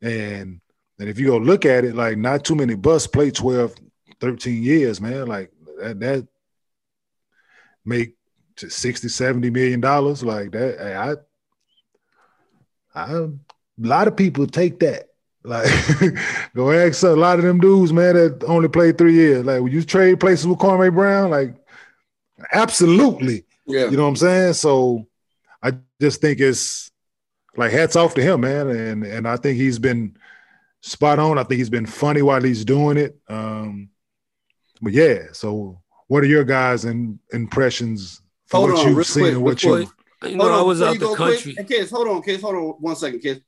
And and if you go look at it like not too many busts play 12 13 years man. Like that that make to 60 70 million dollars like that i i a lot of people take that like, go ask a lot of them dudes, man, that only played three years. Like, would you trade places with Kwame Brown? Like, absolutely. Yeah. You know what I'm saying? So I just think it's like hats off to him, man. And and I think he's been spot on. I think he's been funny while he's doing it. Um, but yeah, so what are your guys' in, impressions for Hold what on, you've real seen quick, and real what you quick. You Hold know, I was before out the go quick- country. Kids, hold on, kids, hold on one second, kids.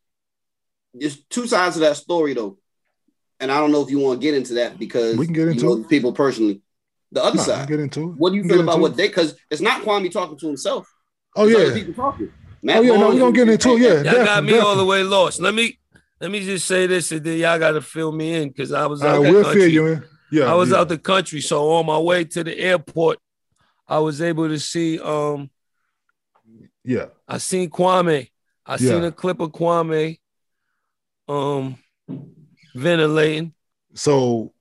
There's two sides of that story though, and I don't know if you want to get into that because We can get you into know people personally. The other Nah, side, get into it. what do you feel about what it. they? Because it's not Kwame talking to himself. Oh It's yeah. people talking. Oh, Matt Oh yeah, no, we're gonna get into it. Yeah, Y'all got definitely, me all the way lost. Let me let me just say this, and then y'all got to fill me in because I was I out the will country. feel you in. Yeah, I was yeah. out the country, so on my way to the airport, I was able to see. Um, Yeah, I seen Kwame. I seen a clip of Kwame, um, ventilating. so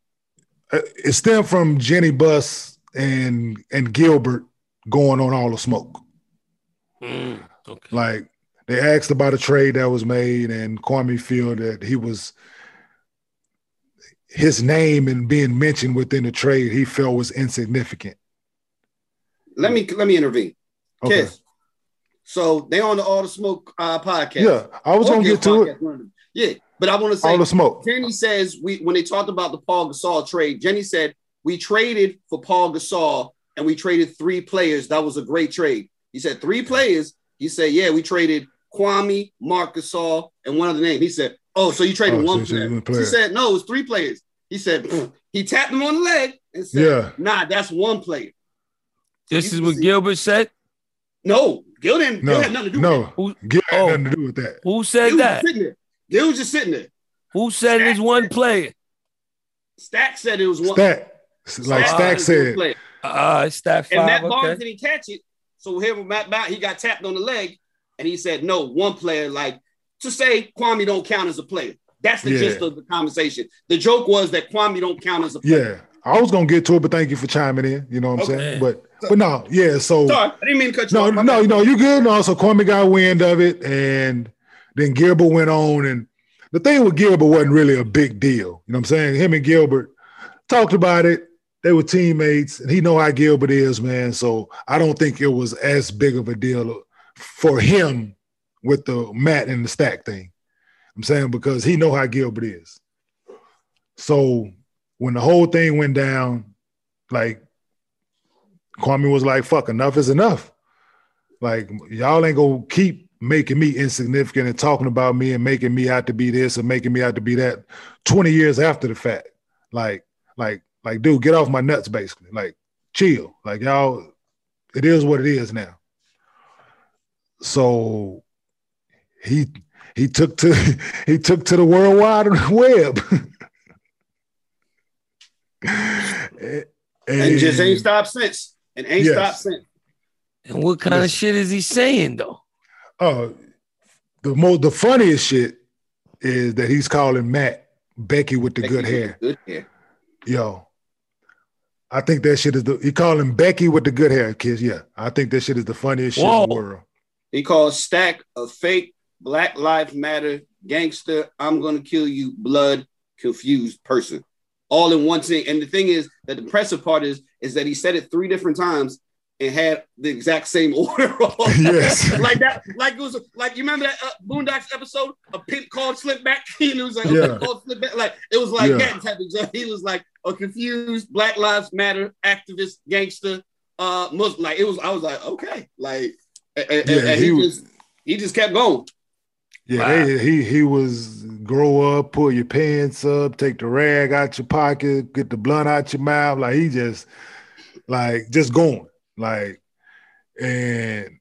uh, it stemmed from Jeanie Buss and and Gilbert going on all the smoke. Mm, okay. Like they asked about a trade that was made, and Kwame feel that he was his name and being mentioned within the trade he felt was insignificant. Let me let me intervene. Okay. Kids. So they on the All the Smoke uh, podcast. Yeah, I was gonna get to it. podcast, one of them. Yeah, but I want to say All the smoke. Jeanie says we when they talked about the Paul Gasol trade, Jeanie said we traded for Paul Gasol and we traded three players. That was a great trade. He said three players. He said, yeah, we traded Kwame, Marc Gasol, and one other name. He said, oh, so you traded Oh, one so player. traded one player. He said, no, it was three players. He said he tapped him on the leg and said, Yeah. "Nah, that's one player." This You is what see- Gilbert said. No, Gil didn't. Gil had nothing to do with that. Who, Gil had Oh. nothing to do with that. who said was that? just sitting there. Gil was just sitting there. Who said it is one player? Stack said it was one. Stack, like Stack Stack said, player. Uh, it's that And Matt five. Barnes didn't catch it. So here with Matt Barnes, he got tapped on the leg, and he said, "No, one player." Like to say Kwame don't count as a player. That's the Yeah. gist of the conversation. The joke was that Kwame don't count as a player. yeah. I was gonna get to it, but thank you for chiming in. You know what I'm Okay. saying? But but no, yeah. So Sorry, I didn't mean to cut you no, off. My no, bad. no, you good. No, so Kwame got wind of it, and then Gilbert went on. And the thing with Gilbert wasn't really a big deal. You know what I'm saying? Him and Gilbert talked about it. They were teammates, and he know how Gilbert is, man. So I don't think it was as big of a deal for him with the Matt and the stack thing. I'm saying because he know how Gilbert is. So when the whole thing went down, like Kwame was like, fuck, enough is enough. Like, y'all ain't gonna keep making me insignificant and talking about me and making me out to be this and making me out to be that 20 years after the fact. Like, like, like, dude, get off my nuts, basically. Like, chill. Like, y'all, it is what it is now. So he he took to he took to the World Wide Web. and, and just ain't stopped since. And ain't Yes. stopped since. And what kind of shit is he saying though? Oh, the most the funniest shit is that he's calling Matt Becky with the good hair. Good hair. Yo, I think that shit is the he calling Becky with the good hair, kids. Yeah, I think that shit is the funniest shit in the world. He calls Stack a fake Black Lives Matter gangster. I'm gonna kill you, blood confused person. All in one thing. And the thing is that the impressive part is is that he said it three different times and had the exact same order. Yes. like that, like it was like you remember that uh, Boondocks episode, a pimp called Slickback, and it was like Yeah. called Slickback. Like it was like Yeah. that type of stuff. He was like a confused Black Lives Matter activist gangster, uh Muslim. Like it was, I was like, okay, like and, and- Yeah, and he he, was- just he just kept going. Yeah, Wow. they, he he was grow up, pull your pants up, take the rag out your pocket, get the blunt out your mouth. Like he just like just going. Like and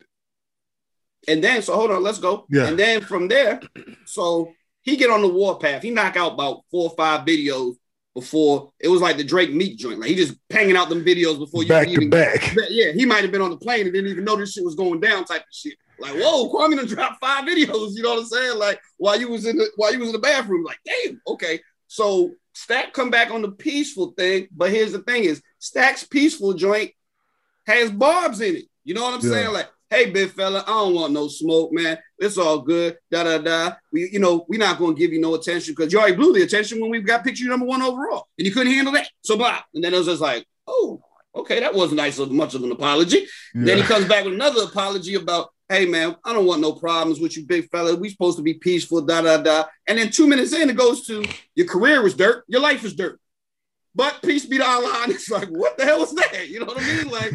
And then, so hold on, let's go. Yeah. And then from there, so he get on the warpath. He knock out about four or five videos before it was like the Drake Meek joint. Like he just panging out them videos before you back could to even back. Yeah, he might have been on the plane and didn't even know this shit was going down, type of shit. Like, whoa, Kwame done dropped five videos. You know what I'm saying? Like, while you was in the while you was in the bathroom, like, damn, okay. So Stack come back on the peaceful thing, but here's the thing: is Stack's peaceful joint has barbs in it. You know what I'm Yeah. saying? Like, hey, big fella, I don't want no smoke, man. It's all good. Da da da. We, you know, we're not gonna give you no attention because you already blew the attention when we got picture number one overall, and you couldn't handle that. So blah. And then it was just like, oh, okay, that wasn't nice of much of an apology. Then he comes back with another apology about, hey man, I don't want no problems with you, big fella. We supposed to be peaceful, da da da. And then two minutes in, it goes to your career was dirt, your life is dirt. But peace be to Allah. And it's like, what the hell was that? You know what I mean? Like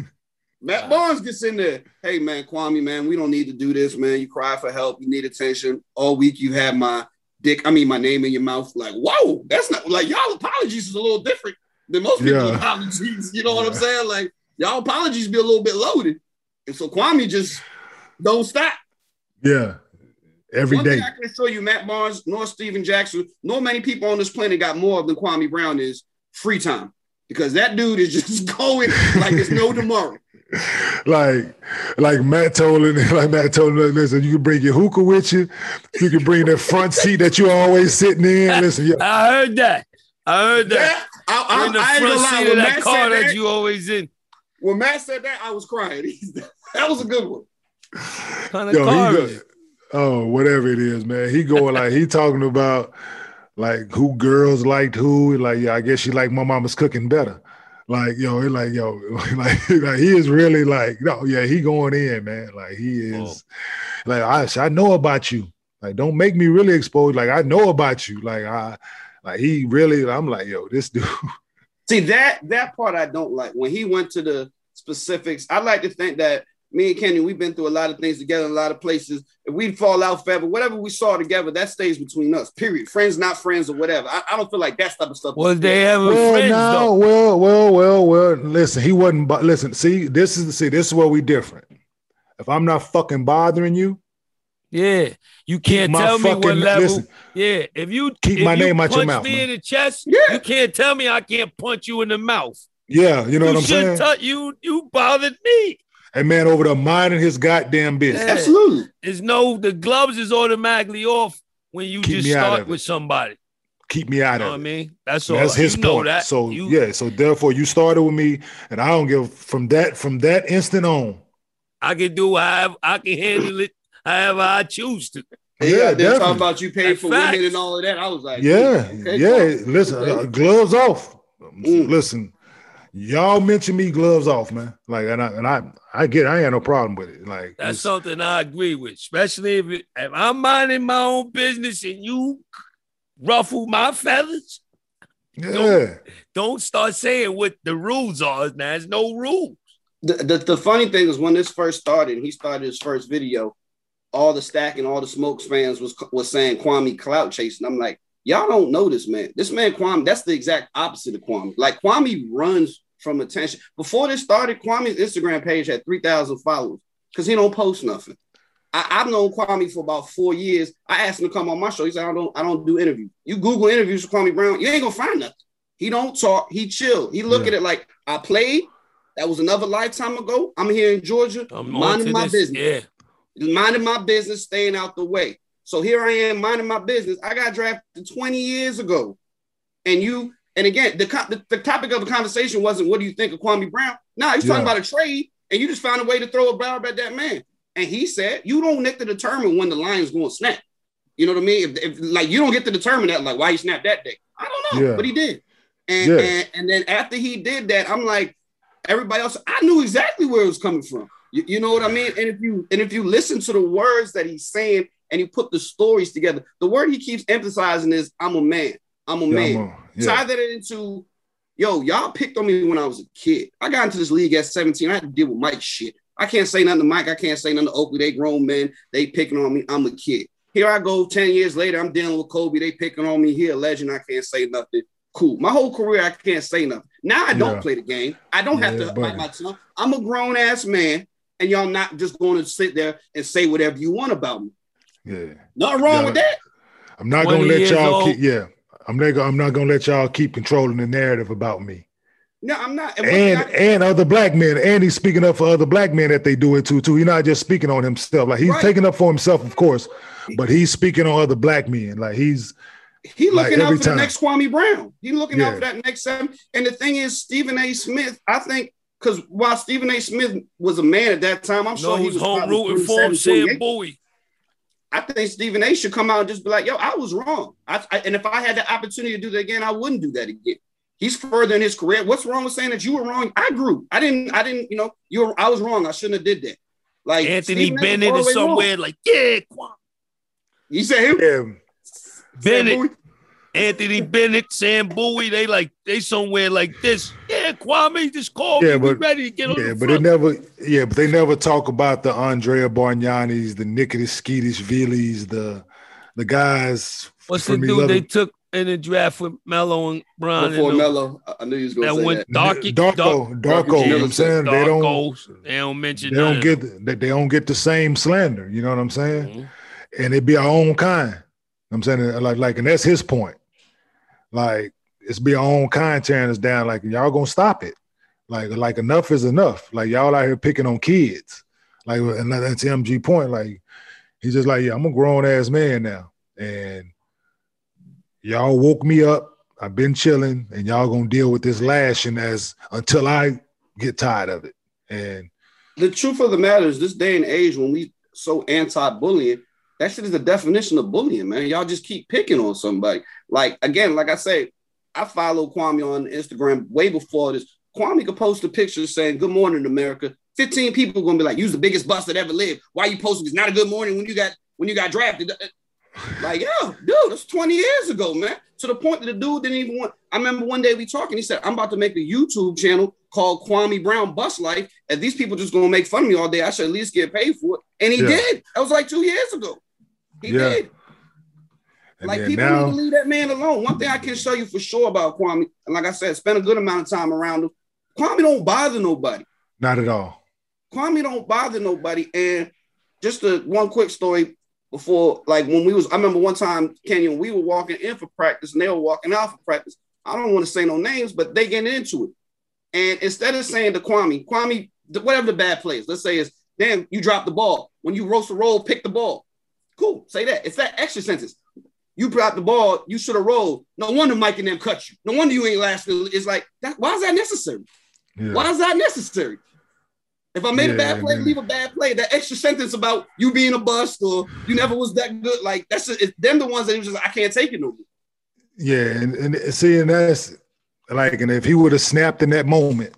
Matt Barnes gets in there. Hey man, Kwame, man, we don't need to do this, man. You cry for help, you need attention. All week you had my dick, I mean my name in your mouth. Like, whoa, that's not like y'all apologies is a little different than most people's Yeah. apologies. You know what I'm saying? Like y'all apologies be a little bit loaded. And so Kwame just don't stop. Yeah. Every One day. thing I can show you, Matt Barnes, nor Stephen Jackson, nor many people on this planet got more than Kwame Brown is free time. Because that dude is just going like it's no tomorrow. like like Matt told him, like Matt told him, listen, you can bring your hookah with you. You can bring that front seat that you always sitting in. Listen, yeah, I heard that. I heard that. Yeah, I, I, in the I ain't front gonna lie. seat When of that Matt, car that that, you always in. when Matt said that, I was crying. that was a good one. Kind of Yo, car go, oh, whatever it is, man. He going like he talking about like who girls liked who. Like, yeah, I guess she like my mama's cooking better. Like, yo, he like, yo, like, like he is really like, no, yeah, he going in, man. Like he is like, I, I know about you. Like, don't make me really exposed. Like, I know about you. Like, I like he really, I'm like, yo, this dude. See that that part I don't like. When he went to the specifics, I like to think that me and Kenny, we've been through a lot of things together, in a lot of places. If we fall out forever, whatever we saw together, that stays between us. Period. Friends, not friends, or whatever. I, I don't feel like that type of stuff. Was they ever Well, friends no, though? well, well, well, well. Listen, he wasn't. But listen, see, this is see, this is where we different. If I'm not fucking bothering you, Yeah, you can't my tell me what fucking- level. listen. yeah, if you Keep if my you name out your punch mouth, me man. in the chest, Yeah. you can't tell me I can't punch you in the mouth. yeah, you know you what I'm saying. should you. You bothered me. Hey man, over there minding his goddamn business. Yeah. Absolutely. There's no the gloves is automatically off when you Keep just start with it. somebody. Keep me out You know of what I it. mean? That's all. That's his you know point. that. So You- yeah, so therefore you started with me, and I don't give from that from that instant on. I can do however I can handle it however I choose to. Yeah, Yeah, they're talking about you paid That's for women and all of that. I was like, Yeah, okay, yeah. Listen, uh, gloves off. Mm. Listen, y'all mention me gloves off, man. Like, and I and I I get, I ain't had no problem with it. Like, That's something I agree with, especially if, it, if I'm minding my own business and you ruffle my feathers. yeah, Don't start saying what the rules are. Now, there's no rules. The, the, the funny thing is when this first started, he started his first video, all the stack and all the smokes fans was was saying Kwame clout chasing. I'm like, y'all don't know this man. This man Kwame, that's the exact opposite of Kwame. Like Kwame runs from attention. Before this started, Kwame's Instagram page had 3,000 followers because he don't post nothing. I, I've known Kwame for about four years. I asked him to come on my show. He said, I don't, I don't do interviews. You Google interviews with Kwame Brown, you ain't gonna find nothing. He don't talk, he chill. He look Yeah. at it like I played. That was another lifetime ago. I'm here in Georgia, I'm minding my this. business Yeah. minding my business, staying out the way. So here I am minding my business. I got drafted 20 years ago. And you, and again, the, the, the topic of the conversation wasn't what do you think of Kwame Brown? No, he's talking about a trade, and you just found a way to throw a barb at that man. And he said, You don't get to determine when the lion's going to snap. You know what I mean? If, if like you don't get to determine that, like why he snapped that day. I don't know, Yeah. but he did. And, Yeah. and and then after he did that, I'm like, everybody else, I knew exactly where it was coming from. You, you know what I mean? And if you and if you listen to the words that he's saying and you put the stories together, the word he keeps emphasizing is I'm a man. I'm a yeah, man. I'm a- yeah. Tie that into yo, y'all picked on me when I was a kid. I got into this league at 17. I had to deal with Mike shit. I can't say nothing to Mike. I can't say nothing to Oakley. They grown men. They picking on me. I'm a kid. Here I go 10 years later. I'm dealing with Kobe. They picking on me. He a legend. I can't say nothing. Cool. My whole career, I can't say nothing. Now I don't Yeah. play the game. I don't have to bite my tongue. I'm a grown ass man, and y'all not just going to sit there and say whatever you want about me. Yeah. Nothing wrong Yeah. with that. I'm not gonna let y'all old. keep. Yeah, I'm not. I'm not gonna let y'all keep controlling the narrative about me. No, I'm not. And, one and I- and other black men, and he's speaking up for other black men that they do it too. Too, he's not just speaking on himself. Like he's Right. taking up for himself, of course, but he's speaking on other black men. Like he's He Like, looking out for time. the next Kwame Brown. He looking out for that next seven. And the thing is, Stephen A. Smith, I think, because while Stephen A. Smith was a man at that time, I'm sure he was home rooting for him, saying 28. Bowie. I think Stephen A. should come out and just be like, "Yo, I was wrong." I, I- and if I had the opportunity to do that again, I wouldn't do that again. He's further in his career. What's wrong with saying that you were wrong? I grew. I didn't. I didn't. You know, you were. I was wrong. I shouldn't have did that. Like Anthony Stephen Bennett all is way wrong. somewhere like, yeah, Kwame. You said him. yeah, Bennett, Bowie? Anthony Bennett, Sam Bowie, they like they somewhere like this. Yeah, Kwame, just call Yeah, me. We but- ready to get on yeah, the but front. they never. Yeah, but they never talk about the Andrea Bargnanis, the Nikoloz Tskitishvilis, the the guys. What's the dude they took in the draft with Melo and Brown? Before Melo, I- I knew you was going that to say went that. darky, Darko, dark, Darko, you know what I'm saying? They don't, They don't mention. they don't of get, they, they don't get the same slander. You know what I'm saying? them. And it'd be our own kind. I'm saying like, like, and that's his point. Like, it's be our own kind tearing us down. Like, y'all gonna stop it. Like, like enough is enough. Like, y'all out here picking on kids. Like, and that's MG point. Like, he's just like, yeah, I'm a grown ass man now, and y'all woke me up. I've been chilling, and y'all gonna deal with this lashing as until I get tired of it. And the truth of the matter is, this day and age, when we so anti-bullying, that shit is the definition of bullying, man. Y'all just keep picking on somebody. Like again, like I say, I follow Kwame on Instagram way before this. Kwame could post a picture saying "Good morning, America." Fifteen people gonna be like, "You's the biggest bust that ever lived." Why you posting? It's not a good morning when you got when you got drafted. Uh, uh, like, yo, dude, that's 20 years ago, man. to the point that the dude didn't even want. I remember one day we talking. He said, "I'm about to make a YouTube channel called Kwame Brown Bus Life, and these people just gonna make fun of me all day. I should at least get paid for it." And he Yeah. did. That was like two years ago. He Yeah. did. And like people now, need to leave that man alone. One thing I can show you for sure about Kwame, and like I said, spend a good amount of time around him. Kwame don't bother nobody. not at all. Kwame don't bother nobody. And just a one quick story before, like when we was, I remember one time, Kenyon, we were walking in for practice and they were walking out for practice. I don't want to say no names, but they getting into it. And instead of saying to Kwame, Kwame, whatever the bad plays, let's say is, damn, you dropped the ball. When you roast a roll, pick the ball. Cool. Say that. It's that extra sentence. You dropped the ball, you should have rolled. No wonder Mike and them cut you. No wonder you ain't lasting. It's like that. Why is that necessary? Yeah. Why is that necessary? If I made a bad play, man. leave a bad play. That extra sentence about you being a bust or you never was that good, like that's just, it's them the ones that it was just I can't take it no more. Yeah, and, and see, and that's like, and if he would have snapped in that moment,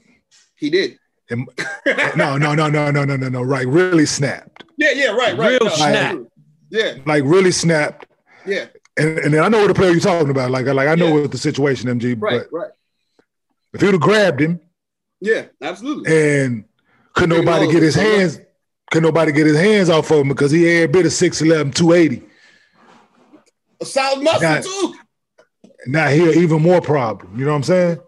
He did. and, no, no, no, no, no, no, no, no, right, really snapped, Yeah, yeah, right, right. Real No, snap. Yeah, like really snapped, yeah, and and I know what the player you're talking about, like, like I know Yeah. what the situation, MG, right, but right. if he would have grabbed him Yeah, absolutely. and could nobody get his hands, could nobody get his hands off of him because he had a bit of 6'11", 280. A solid muscle Yeah. too. Now here even more problem. You know what I'm saying?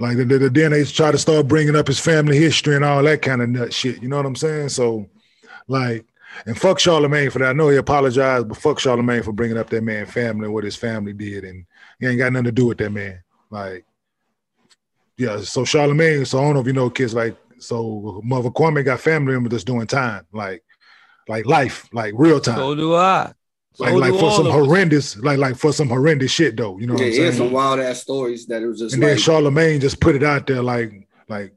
Like the, the, then they try to start bringing up his family history and all that kind of nut shit. You know what I'm saying? So, like, and fuck Charlemagne for that. I know he apologized, but fuck Charlemagne for bringing up that man family and what his family did, and he ain't got nothing to do with that man. Like, yeah. So Charlemagne. So I don't know if you know kids like. So Mother Kwame got family members that's doing time, like, like life, like real time So do I. So like like for some of us. horrendous, like like for some horrendous shit though. You know Yeah, what I'm saying? some wild ass stories that it was just and like then Charlemagne just put it out there like like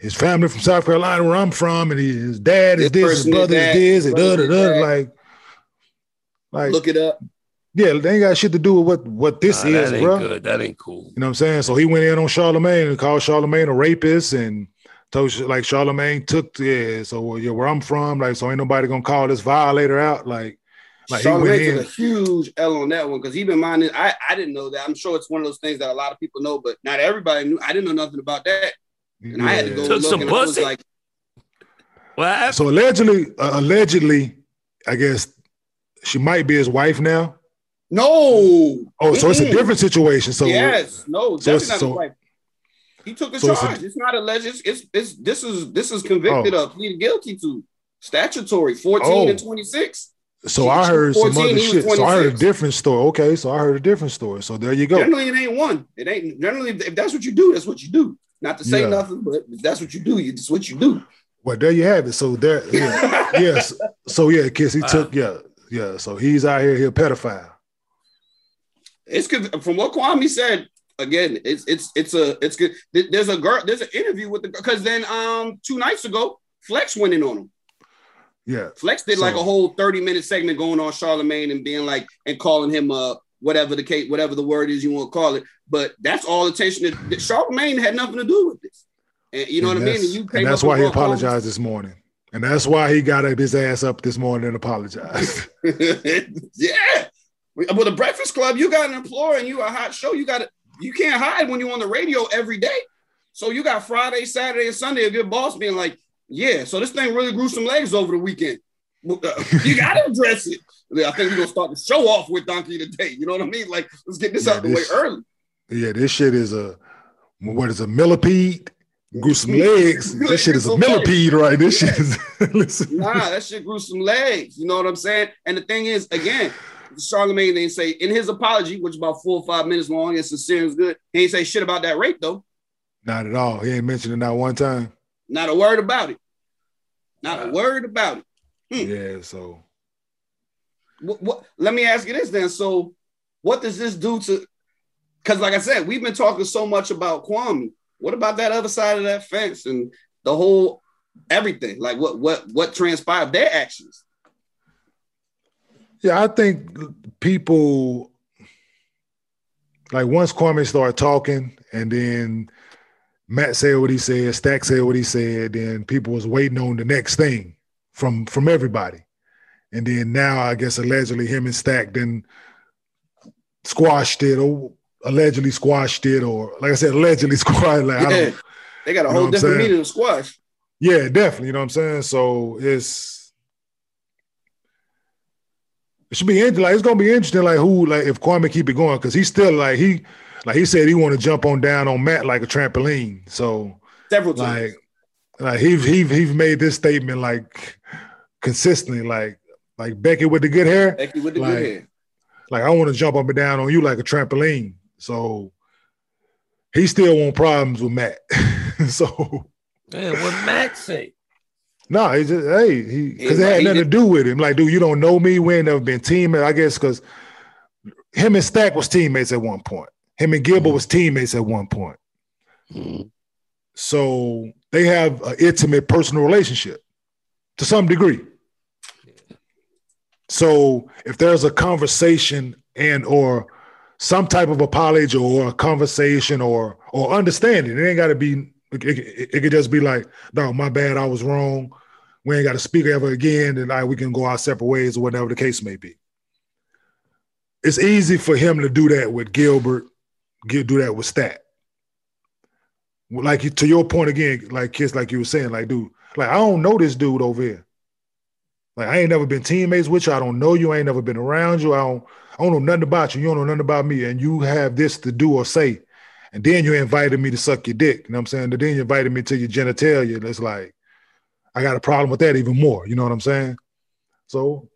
his family from South Carolina where I'm from, and he, his dad is This this, his person is brother that, is this, and da da is da. Like, like look it up. yeah, they ain't got shit to do with what what this Nah, is, that ain't bro. good. That ain't cool. You know what I'm saying? So he went in on Charlemagne and called Charlemagne a rapist and told like Charlemagne took yeah. So yeah, where I'm from, like so ain't nobody gonna call this violator out. Like, like he went Charlemagne took in. a huge L on that one because he been minding. I, I didn't know that. I'm sure it's one of those things that a lot of people know, but not everybody knew. I didn't know nothing about that, and I had to go Took look. some and I was pussy? like, What? So allegedly, uh, allegedly, I guess she might be his wife now. no. Oh, so it's a different situation. So yes, no, so definitely not so- his wife. He took a so it's a- charge. It's, not alleged. It's, it's it's this is this is convicted Oh. of pleaded guilty to statutory 14 Oh. and 26. so She- I she heard some other he shit. So I heard a different story. Okay, so I heard a different story. So there you go. Generally, it ain't one. It ain't generally if that's what you do, that's what you do. Not to say Yeah. nothing, but if that's what you do. You just what you do. Well, there you have it. So there, yeah, yes. So yeah, kiss. He Wow. took yeah, yeah. So he's out here, he a pedophile. It's good from what Kwame said. Again, it's it's it's a it's good. There's a girl. There's an interview with the because then um two nights ago, Flex went in on him. Yeah, Flex did like a whole 30 minute segment going on Charlemagne and being like and calling him uh whatever the case, whatever the word is you want to call it. But that's all attention that, that Charlemagne had nothing to do with this. And you know And what I mean? And you and that's why he and brought home- apologized this morning, and that's why he got his ass up this morning and apologized. yeah. With the Breakfast Club, you got an employer and you a hot show. You got it. You can't hide when you're on the radio every day. So you got Friday, Saturday, and Sunday of your boss being like, "Yeah, so this thing really grew some legs over the weekend." Uh, you got to address it. I think we're gonna start the show off with Donkey today. You know what I mean? Like, let's get this Yeah, out the way early. yeah, this shit is a what is a millipede? Grew some legs. This shit is a millipede, right? This shit is. listen. Nah, that shit grew some legs. You know what I'm saying? And the thing is, again, Charlemagne didn't say in his apology, which is about four or five minutes long and sincere and good. He ain't say shit about that rape though. Not at all. He ain't mentioned it not one time. Not a word about it. Not a word about it. Hmm. Yeah, so What, what, let me ask you this then. So, what does this do to? Because, like I said, we've been talking so much about Kwame. What about that other side of that fence and the whole everything? Like, what what what transpired? Their actions. yeah, I think people like once Kwame started talking, and then Matt said what he said, Stack said what he said, then people was waiting on the next thing from from everybody. And then now I guess allegedly him and Stack then squashed it or allegedly squashed it, or like I said, allegedly squashed. Like, I Yeah. don't, They got a whole different meaning of squash. yeah, definitely. You know what I'm saying? So it's it should be interesting. Like it's gonna be interesting. Like who, like if Kwame keep it going, because he's still like he, like he said he want to jump on down on Matt like a trampoline. So Several times. like, like he he he made this statement like consistently, like like Becky with the good hair. Becky with the like- good hair. Like I want to jump up and down on you like a trampoline. So he still want problems with Matt. so Man, what Matt say? no, he just hey he because it had he nothing to do with him. Like, dude, you don't know me. We ain't never been teammates. I guess because him and Stack was teammates at one point. Him and Gilbert was teammates at one point. Mhm. So they have an intimate personal relationship to some degree. So if there's a conversation and or some type of apology or a conversation or or understanding, it ain't got to be. It, it- it could just be like, no, my bad, I was wrong. We ain't got to speak ever again, and like we can go our separate ways or whatever the case may be. It's easy for him to do that with Gilbert, do that with Stat like to your point again, like kids, like you were saying, like dude, like I don't know this dude over here. Like I ain't never been teammates with you. I don't know you. I ain't never been around you. I don't. I don't know nothing about you. You don't know nothing about me. And you have this to do or say, and then you invited me to suck your dick. You know what I'm saying? And then you invited me to your genitalia. And it's like I got a problem with that even more. You know what I'm saying? So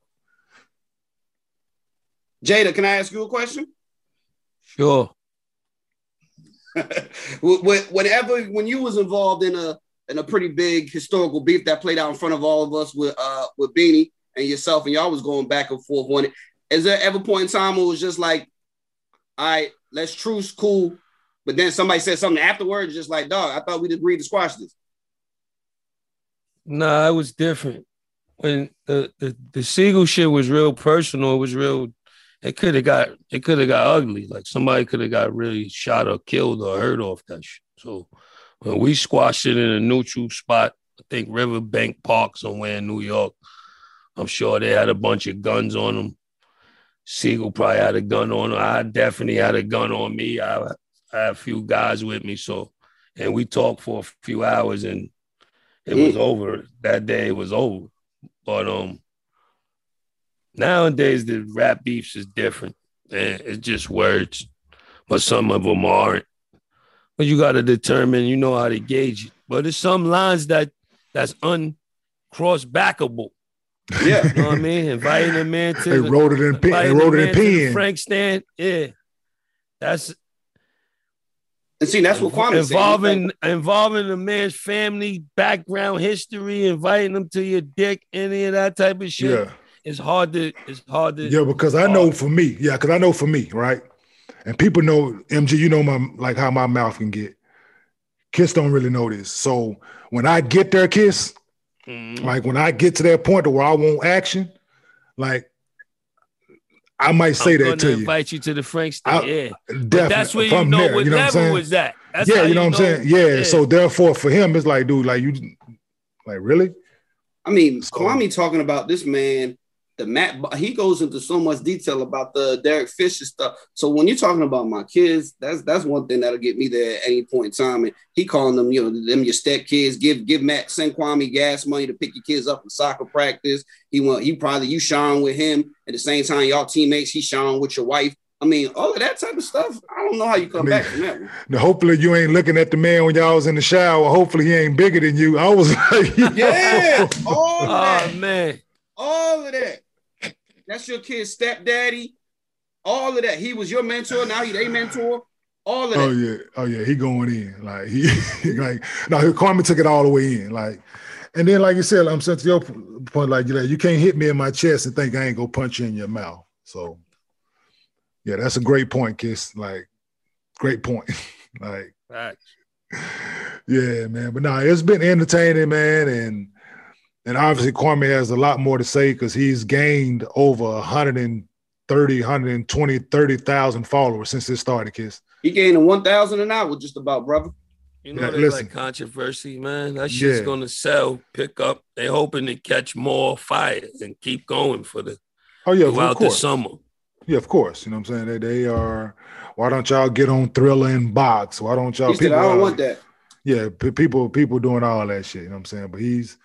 Jada, can I ask you a question? Sure. Wh- wh- Whenever when you was involved in a in a pretty big historical beef that played out in front of all of us with uh with Beanie and yourself, and y'all was going back and forth on it. Is there ever point in time where it was just like, all right, let's truce, cool, but then somebody said something afterwards, just like, dog, I thought we'd agreed to squash this. Nah, it was different. When the the, the Sigel shit was real personal, it was real. It could have got it could have got ugly. Like somebody could have got really shot or killed or hurt off that shit. So when we squashed it in a neutral spot, I think Riverbank Park somewhere in New York. I'm sure they had a bunch of guns on them. Sigel probably had a gun on him. I definitely had a gun on me. I, I had a few guys with me. So, and we talked for a few hours and it was over. That day it was over. But um nowadays the rap beefs is different. And it's just words. But some of them aren't. But you gotta determine, you know how to gauge it. But there's some lines that that's uncross backable. Yeah. You know what I mean? Inviting a man to they the- wrote it in pen. They wrote it in pen. Frank stand. Yeah. That's And see, that's what Kwame involving said. involving a man's family background history, inviting them to your dick, any of that type of shit. Yeah. It's hard to it's hard to Yeah, because I know for me, yeah, because I know for me, right? And people know MG, you know my like how my mouth can get. Kiss don't really know this. So when I get their kiss, Mhm. like when I get to that point where I want action, like I might say I'm that gonna to you. invite you to the Frank I- stand. yeah. Definitely. But that's where if you I'm know there, what you know what I'm level saying? was that. That's yeah, you know what I'm saying? Yeah, So therefore, for him, it's like, dude, like you, like really? I mean, So- Kwame talking about this man, the Matt, he goes into so much detail about the Derek Fisher stuff. So when you're talking about my kids, that's that's one thing that'll get me there at any point in time. And he calling them, you know, them your step kids. Give give Matt send Kwame gas money to pick your kids up from soccer practice. He want he probably you shine with him at the same time. Y'all teammates. He shine with your wife. I mean, all of that type of stuff. I don't know how you come I mean, back from that. One. Now, hopefully, you ain't looking at the man when y'all was in the shower. Hopefully, he ain't bigger than you. I was like, Yeah, all Oh that. man. all of that. That's your kid's stepdaddy. All of that. He was your mentor. Now he's a mentor. All of oh, that. Oh yeah, oh yeah, he going in like he, he like no, he Kwame took it all the way in like, and then like you said, I'm sent to your point, like you like you can't hit me in my chest and think I ain't gonna punch you in your mouth. So yeah, that's a great point, Kiss. Like great point. like Facts. yeah, man. But nah, it's been entertaining, man, and and obviously Kwame has a lot more to say because he's gained over 130, 120, 30,000 followers since it started, Kiss. He gained 1,000 an hour just about, brother. You know, Yeah, they listen. like controversy, man. That shit's Yeah. gonna sell, pick up. They hoping to catch more fire and keep going for the Oh yeah, of throughout the summer. Yeah, of course. You know what I'm saying? They, they are. Why don't y'all get on Triller and Box? Why don't y'all? He said, I don't uh, want that. Yeah, p- people people doing all that shit. You know what I'm saying? But he's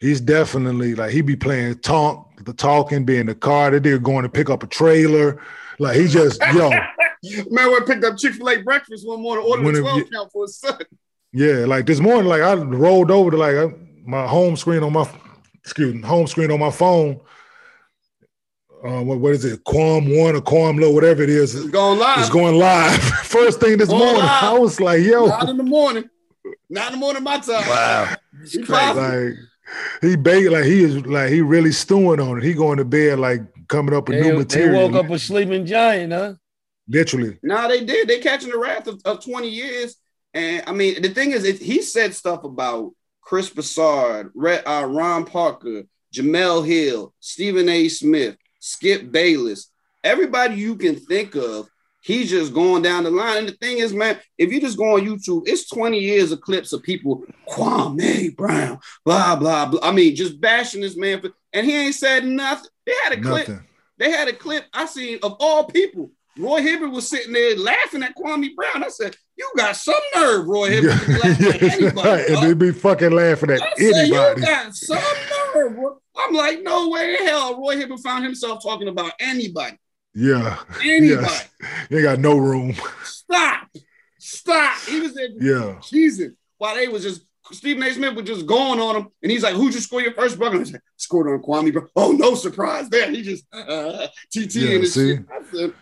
he's definitely like he be playing talk, the talking, be in the car. They did going to pick up a trailer. Like he just yo, Man we picked up Chick Fil A breakfast one morning, ordered When a it- twelve count for his son. yeah. Like this morning, like I rolled over to like my home screen on my excuse me, home screen on my phone. Uh, what, what is it? Quam one or Quam low, whatever it is. It's going live. It's going live. First thing this Going morning, live. I was like, yo, Nine in the morning. Nine in the morning, my time. Wow. It's crazy. like he bait like he is like he really stewing on it. He going to bed like coming up with They, new material. they woke up a sleeping giant, huh? Literally. No, they did. They catching the wrath of, of 20 years. And I mean, the thing is, it, he said stuff about Chris Broussard, Re- uh, Rob Parker, Jemele Hill, Stephen A. Smith, Skip Bayless, everybody you can think of. He's just going down the line. And the thing is, man, if you just go on YouTube, it's 20 years of clips of people, Kwame Brown, blah, blah, blah. I mean, just bashing this man. For, and he ain't said nothing. They had a clip. They had a clip I seen of all people. Roy Hibbert was sitting there laughing at Kwame Brown. I said, "You got some nerve, Roy Hibbert, be laughing at Yeah, anybody." right. And dog." they be fucking laughing at I said, "You anybody. got some nerve." bro." I'm like, "No way in hell." Roy Hibbert found himself talking about anybody, Yeah. anybody. Yes. Ain't got no room. Stop, stop. He was there, Yeah. Jesus. While they was just Stephen A. Smith was just going on him, and he's like, "Who'd you score your first bucket?" I said, "Scored on Kwame Bro. Oh, no surprise there. He just uh, TT Yeah, and his see? shit. I said,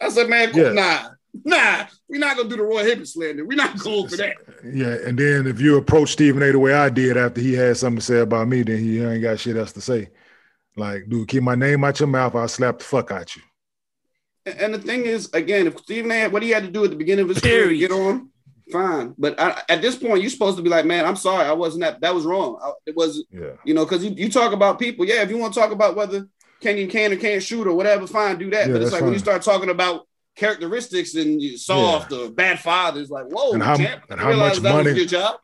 I said, man, Yeah. nah, nah, we're not gonna do the Roy Hibbert slander. We're not going for that. Yeah. And then if you approach Stephen A the way I did after he had something to say about me, then he ain't got shit else to say. Like, dude, keep my name out your mouth. I'll slap the fuck out you. And and the thing is, again, if Stephen had what he had to do at the beginning of his career to Period. get on, fine. But I, at this point, you're supposed to be like, man, I'm sorry, I wasn't that. That was wrong. I, it was, Yeah. you know, because you, you talk about people. Yeah, if you want to talk about whether Kenyon can or can't shoot or whatever, fine, do that. Yeah, but it's that's like when you start talking about characteristics and you soft or bad fathers, like, whoa, And how- and how much that money- your job.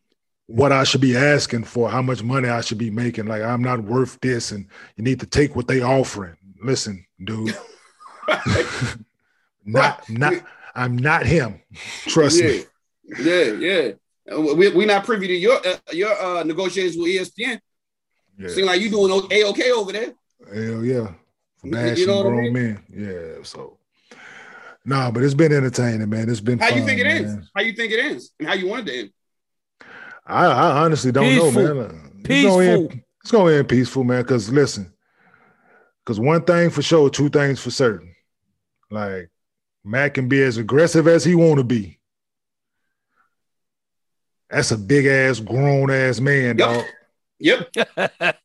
what I should be asking for, how much money I should be making. Like I'm not worth this, and you need to take what they offering. Listen, dude, not not I'm not him. Trust yeah, me. yeah, yeah. We, we're not privy to your uh, your uh, negotiations with ESPN. Yeah. Seem like you doing a okay over there. Hell yeah. You Bashing know what I mean? men. Yeah. So nah, but it's been entertaining, man. It's been How you think it man. ends? How you think it ends? And how you want it to end? I, I honestly don't Peaceful. know, man. It's gonna end, it's gonna end peaceful, man. Cause listen, cause one thing for sure, two things for certain. Like Matt can be as aggressive as he want to be. That's a big ass, grown ass man, Yep. dog. Yep.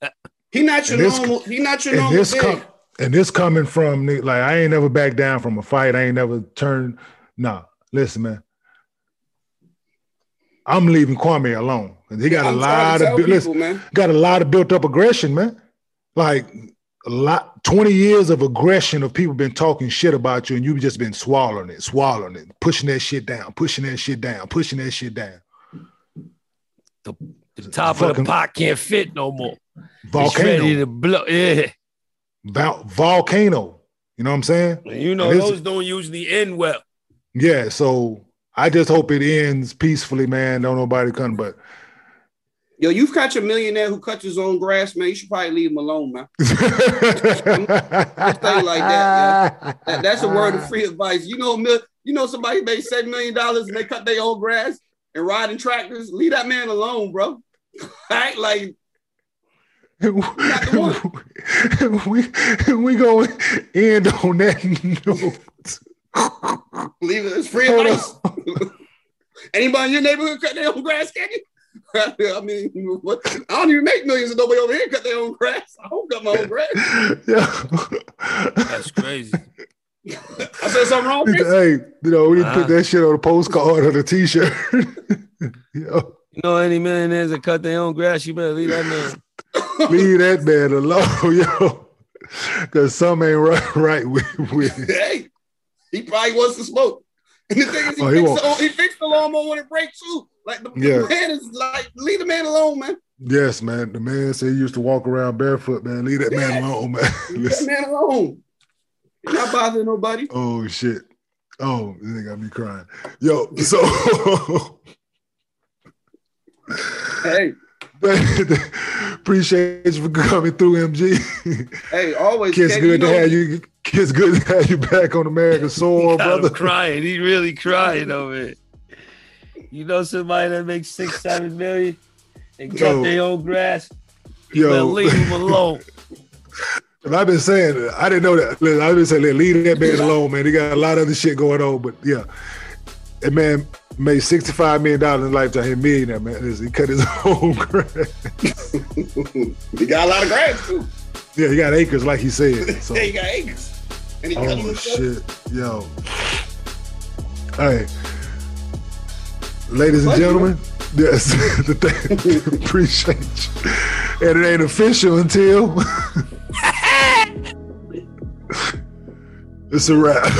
He not your this- normal. He not your And normal. this big. come and this coming from like I ain't never back down from a fight. I ain't never turned. Nah, listen, man. I'm leaving Kwame alone. 'Cause He got a I'm trying lot of bu- people, listen, man. got a lot of built up aggression, man. Like a lot, 20 years of aggression of people been talking shit about you, and you've just been swallowing it, swallowing it, pushing that shit down, pushing that shit down, pushing that shit down. The top of the pot can't fit no more. It's Volcano, ready to blow. Yeah. Vol- volcano. You know what I'm saying? You know, And those don't usually end well. Yeah. So I just hope it ends peacefully, man. Don't nobody come, but Yo, you've catch a millionaire who cuts his own grass, man. You should probably leave him alone, man. say like that, That- that's a word of free advice. You know, you know somebody made seven million dollars and they cut their own grass and riding tractors. Leave that man alone, bro. right? Like we we gonna end on that note. leave it. It's free advice. Anybody in your neighborhood cut their own grass, can you? I mean, what? I don't even make millions and nobody over here cut their own grass. I don't cut my own grass. Yeah. That's crazy. I said something wrong. Chris? hey, you know, we need to put that shit on a postcard or a t-shirt. Yo, You know any millionaires that cut their own grass? You better leave that man. leave that man alone, yo. Cause some ain't right, right with, with it. hey, he probably wants to smoke. And the thing is, he, Oh, he fixed, the, he fixed the lawnmower when it breaks too. Like the, the man is like, leave the man alone, man. Yes, man. The man said he used to walk around barefoot, man. Leave that man alone, man. Leave that man alone. You're not bothering nobody. Oh shit. Oh, they got me crying. Yo, so Hey, appreciate you for coming through, MG. hey, always. Kids, good to know- have you. Kids, good to have you back on American soil, brother. crying. He really crying over it. You know somebody that makes six, seven million and cut their own grass? Yo. Yo, leave him alone. And I've been saying, I didn't know that. Listen, I've been saying, leave that man alone, man. He got a lot of other shit going on, but yeah, that man made sixty-five million dollars in lifetime. He a millionaire, man. Listen, He cut his own grass. he got a lot of grass too. Yeah, he got acres, like he said. So, Yeah, he got acres. And he oh himself. shit, yo. Hey, ladies and gentlemen, yes, the thing, appreciate you. And it ain't official until it's a wrap.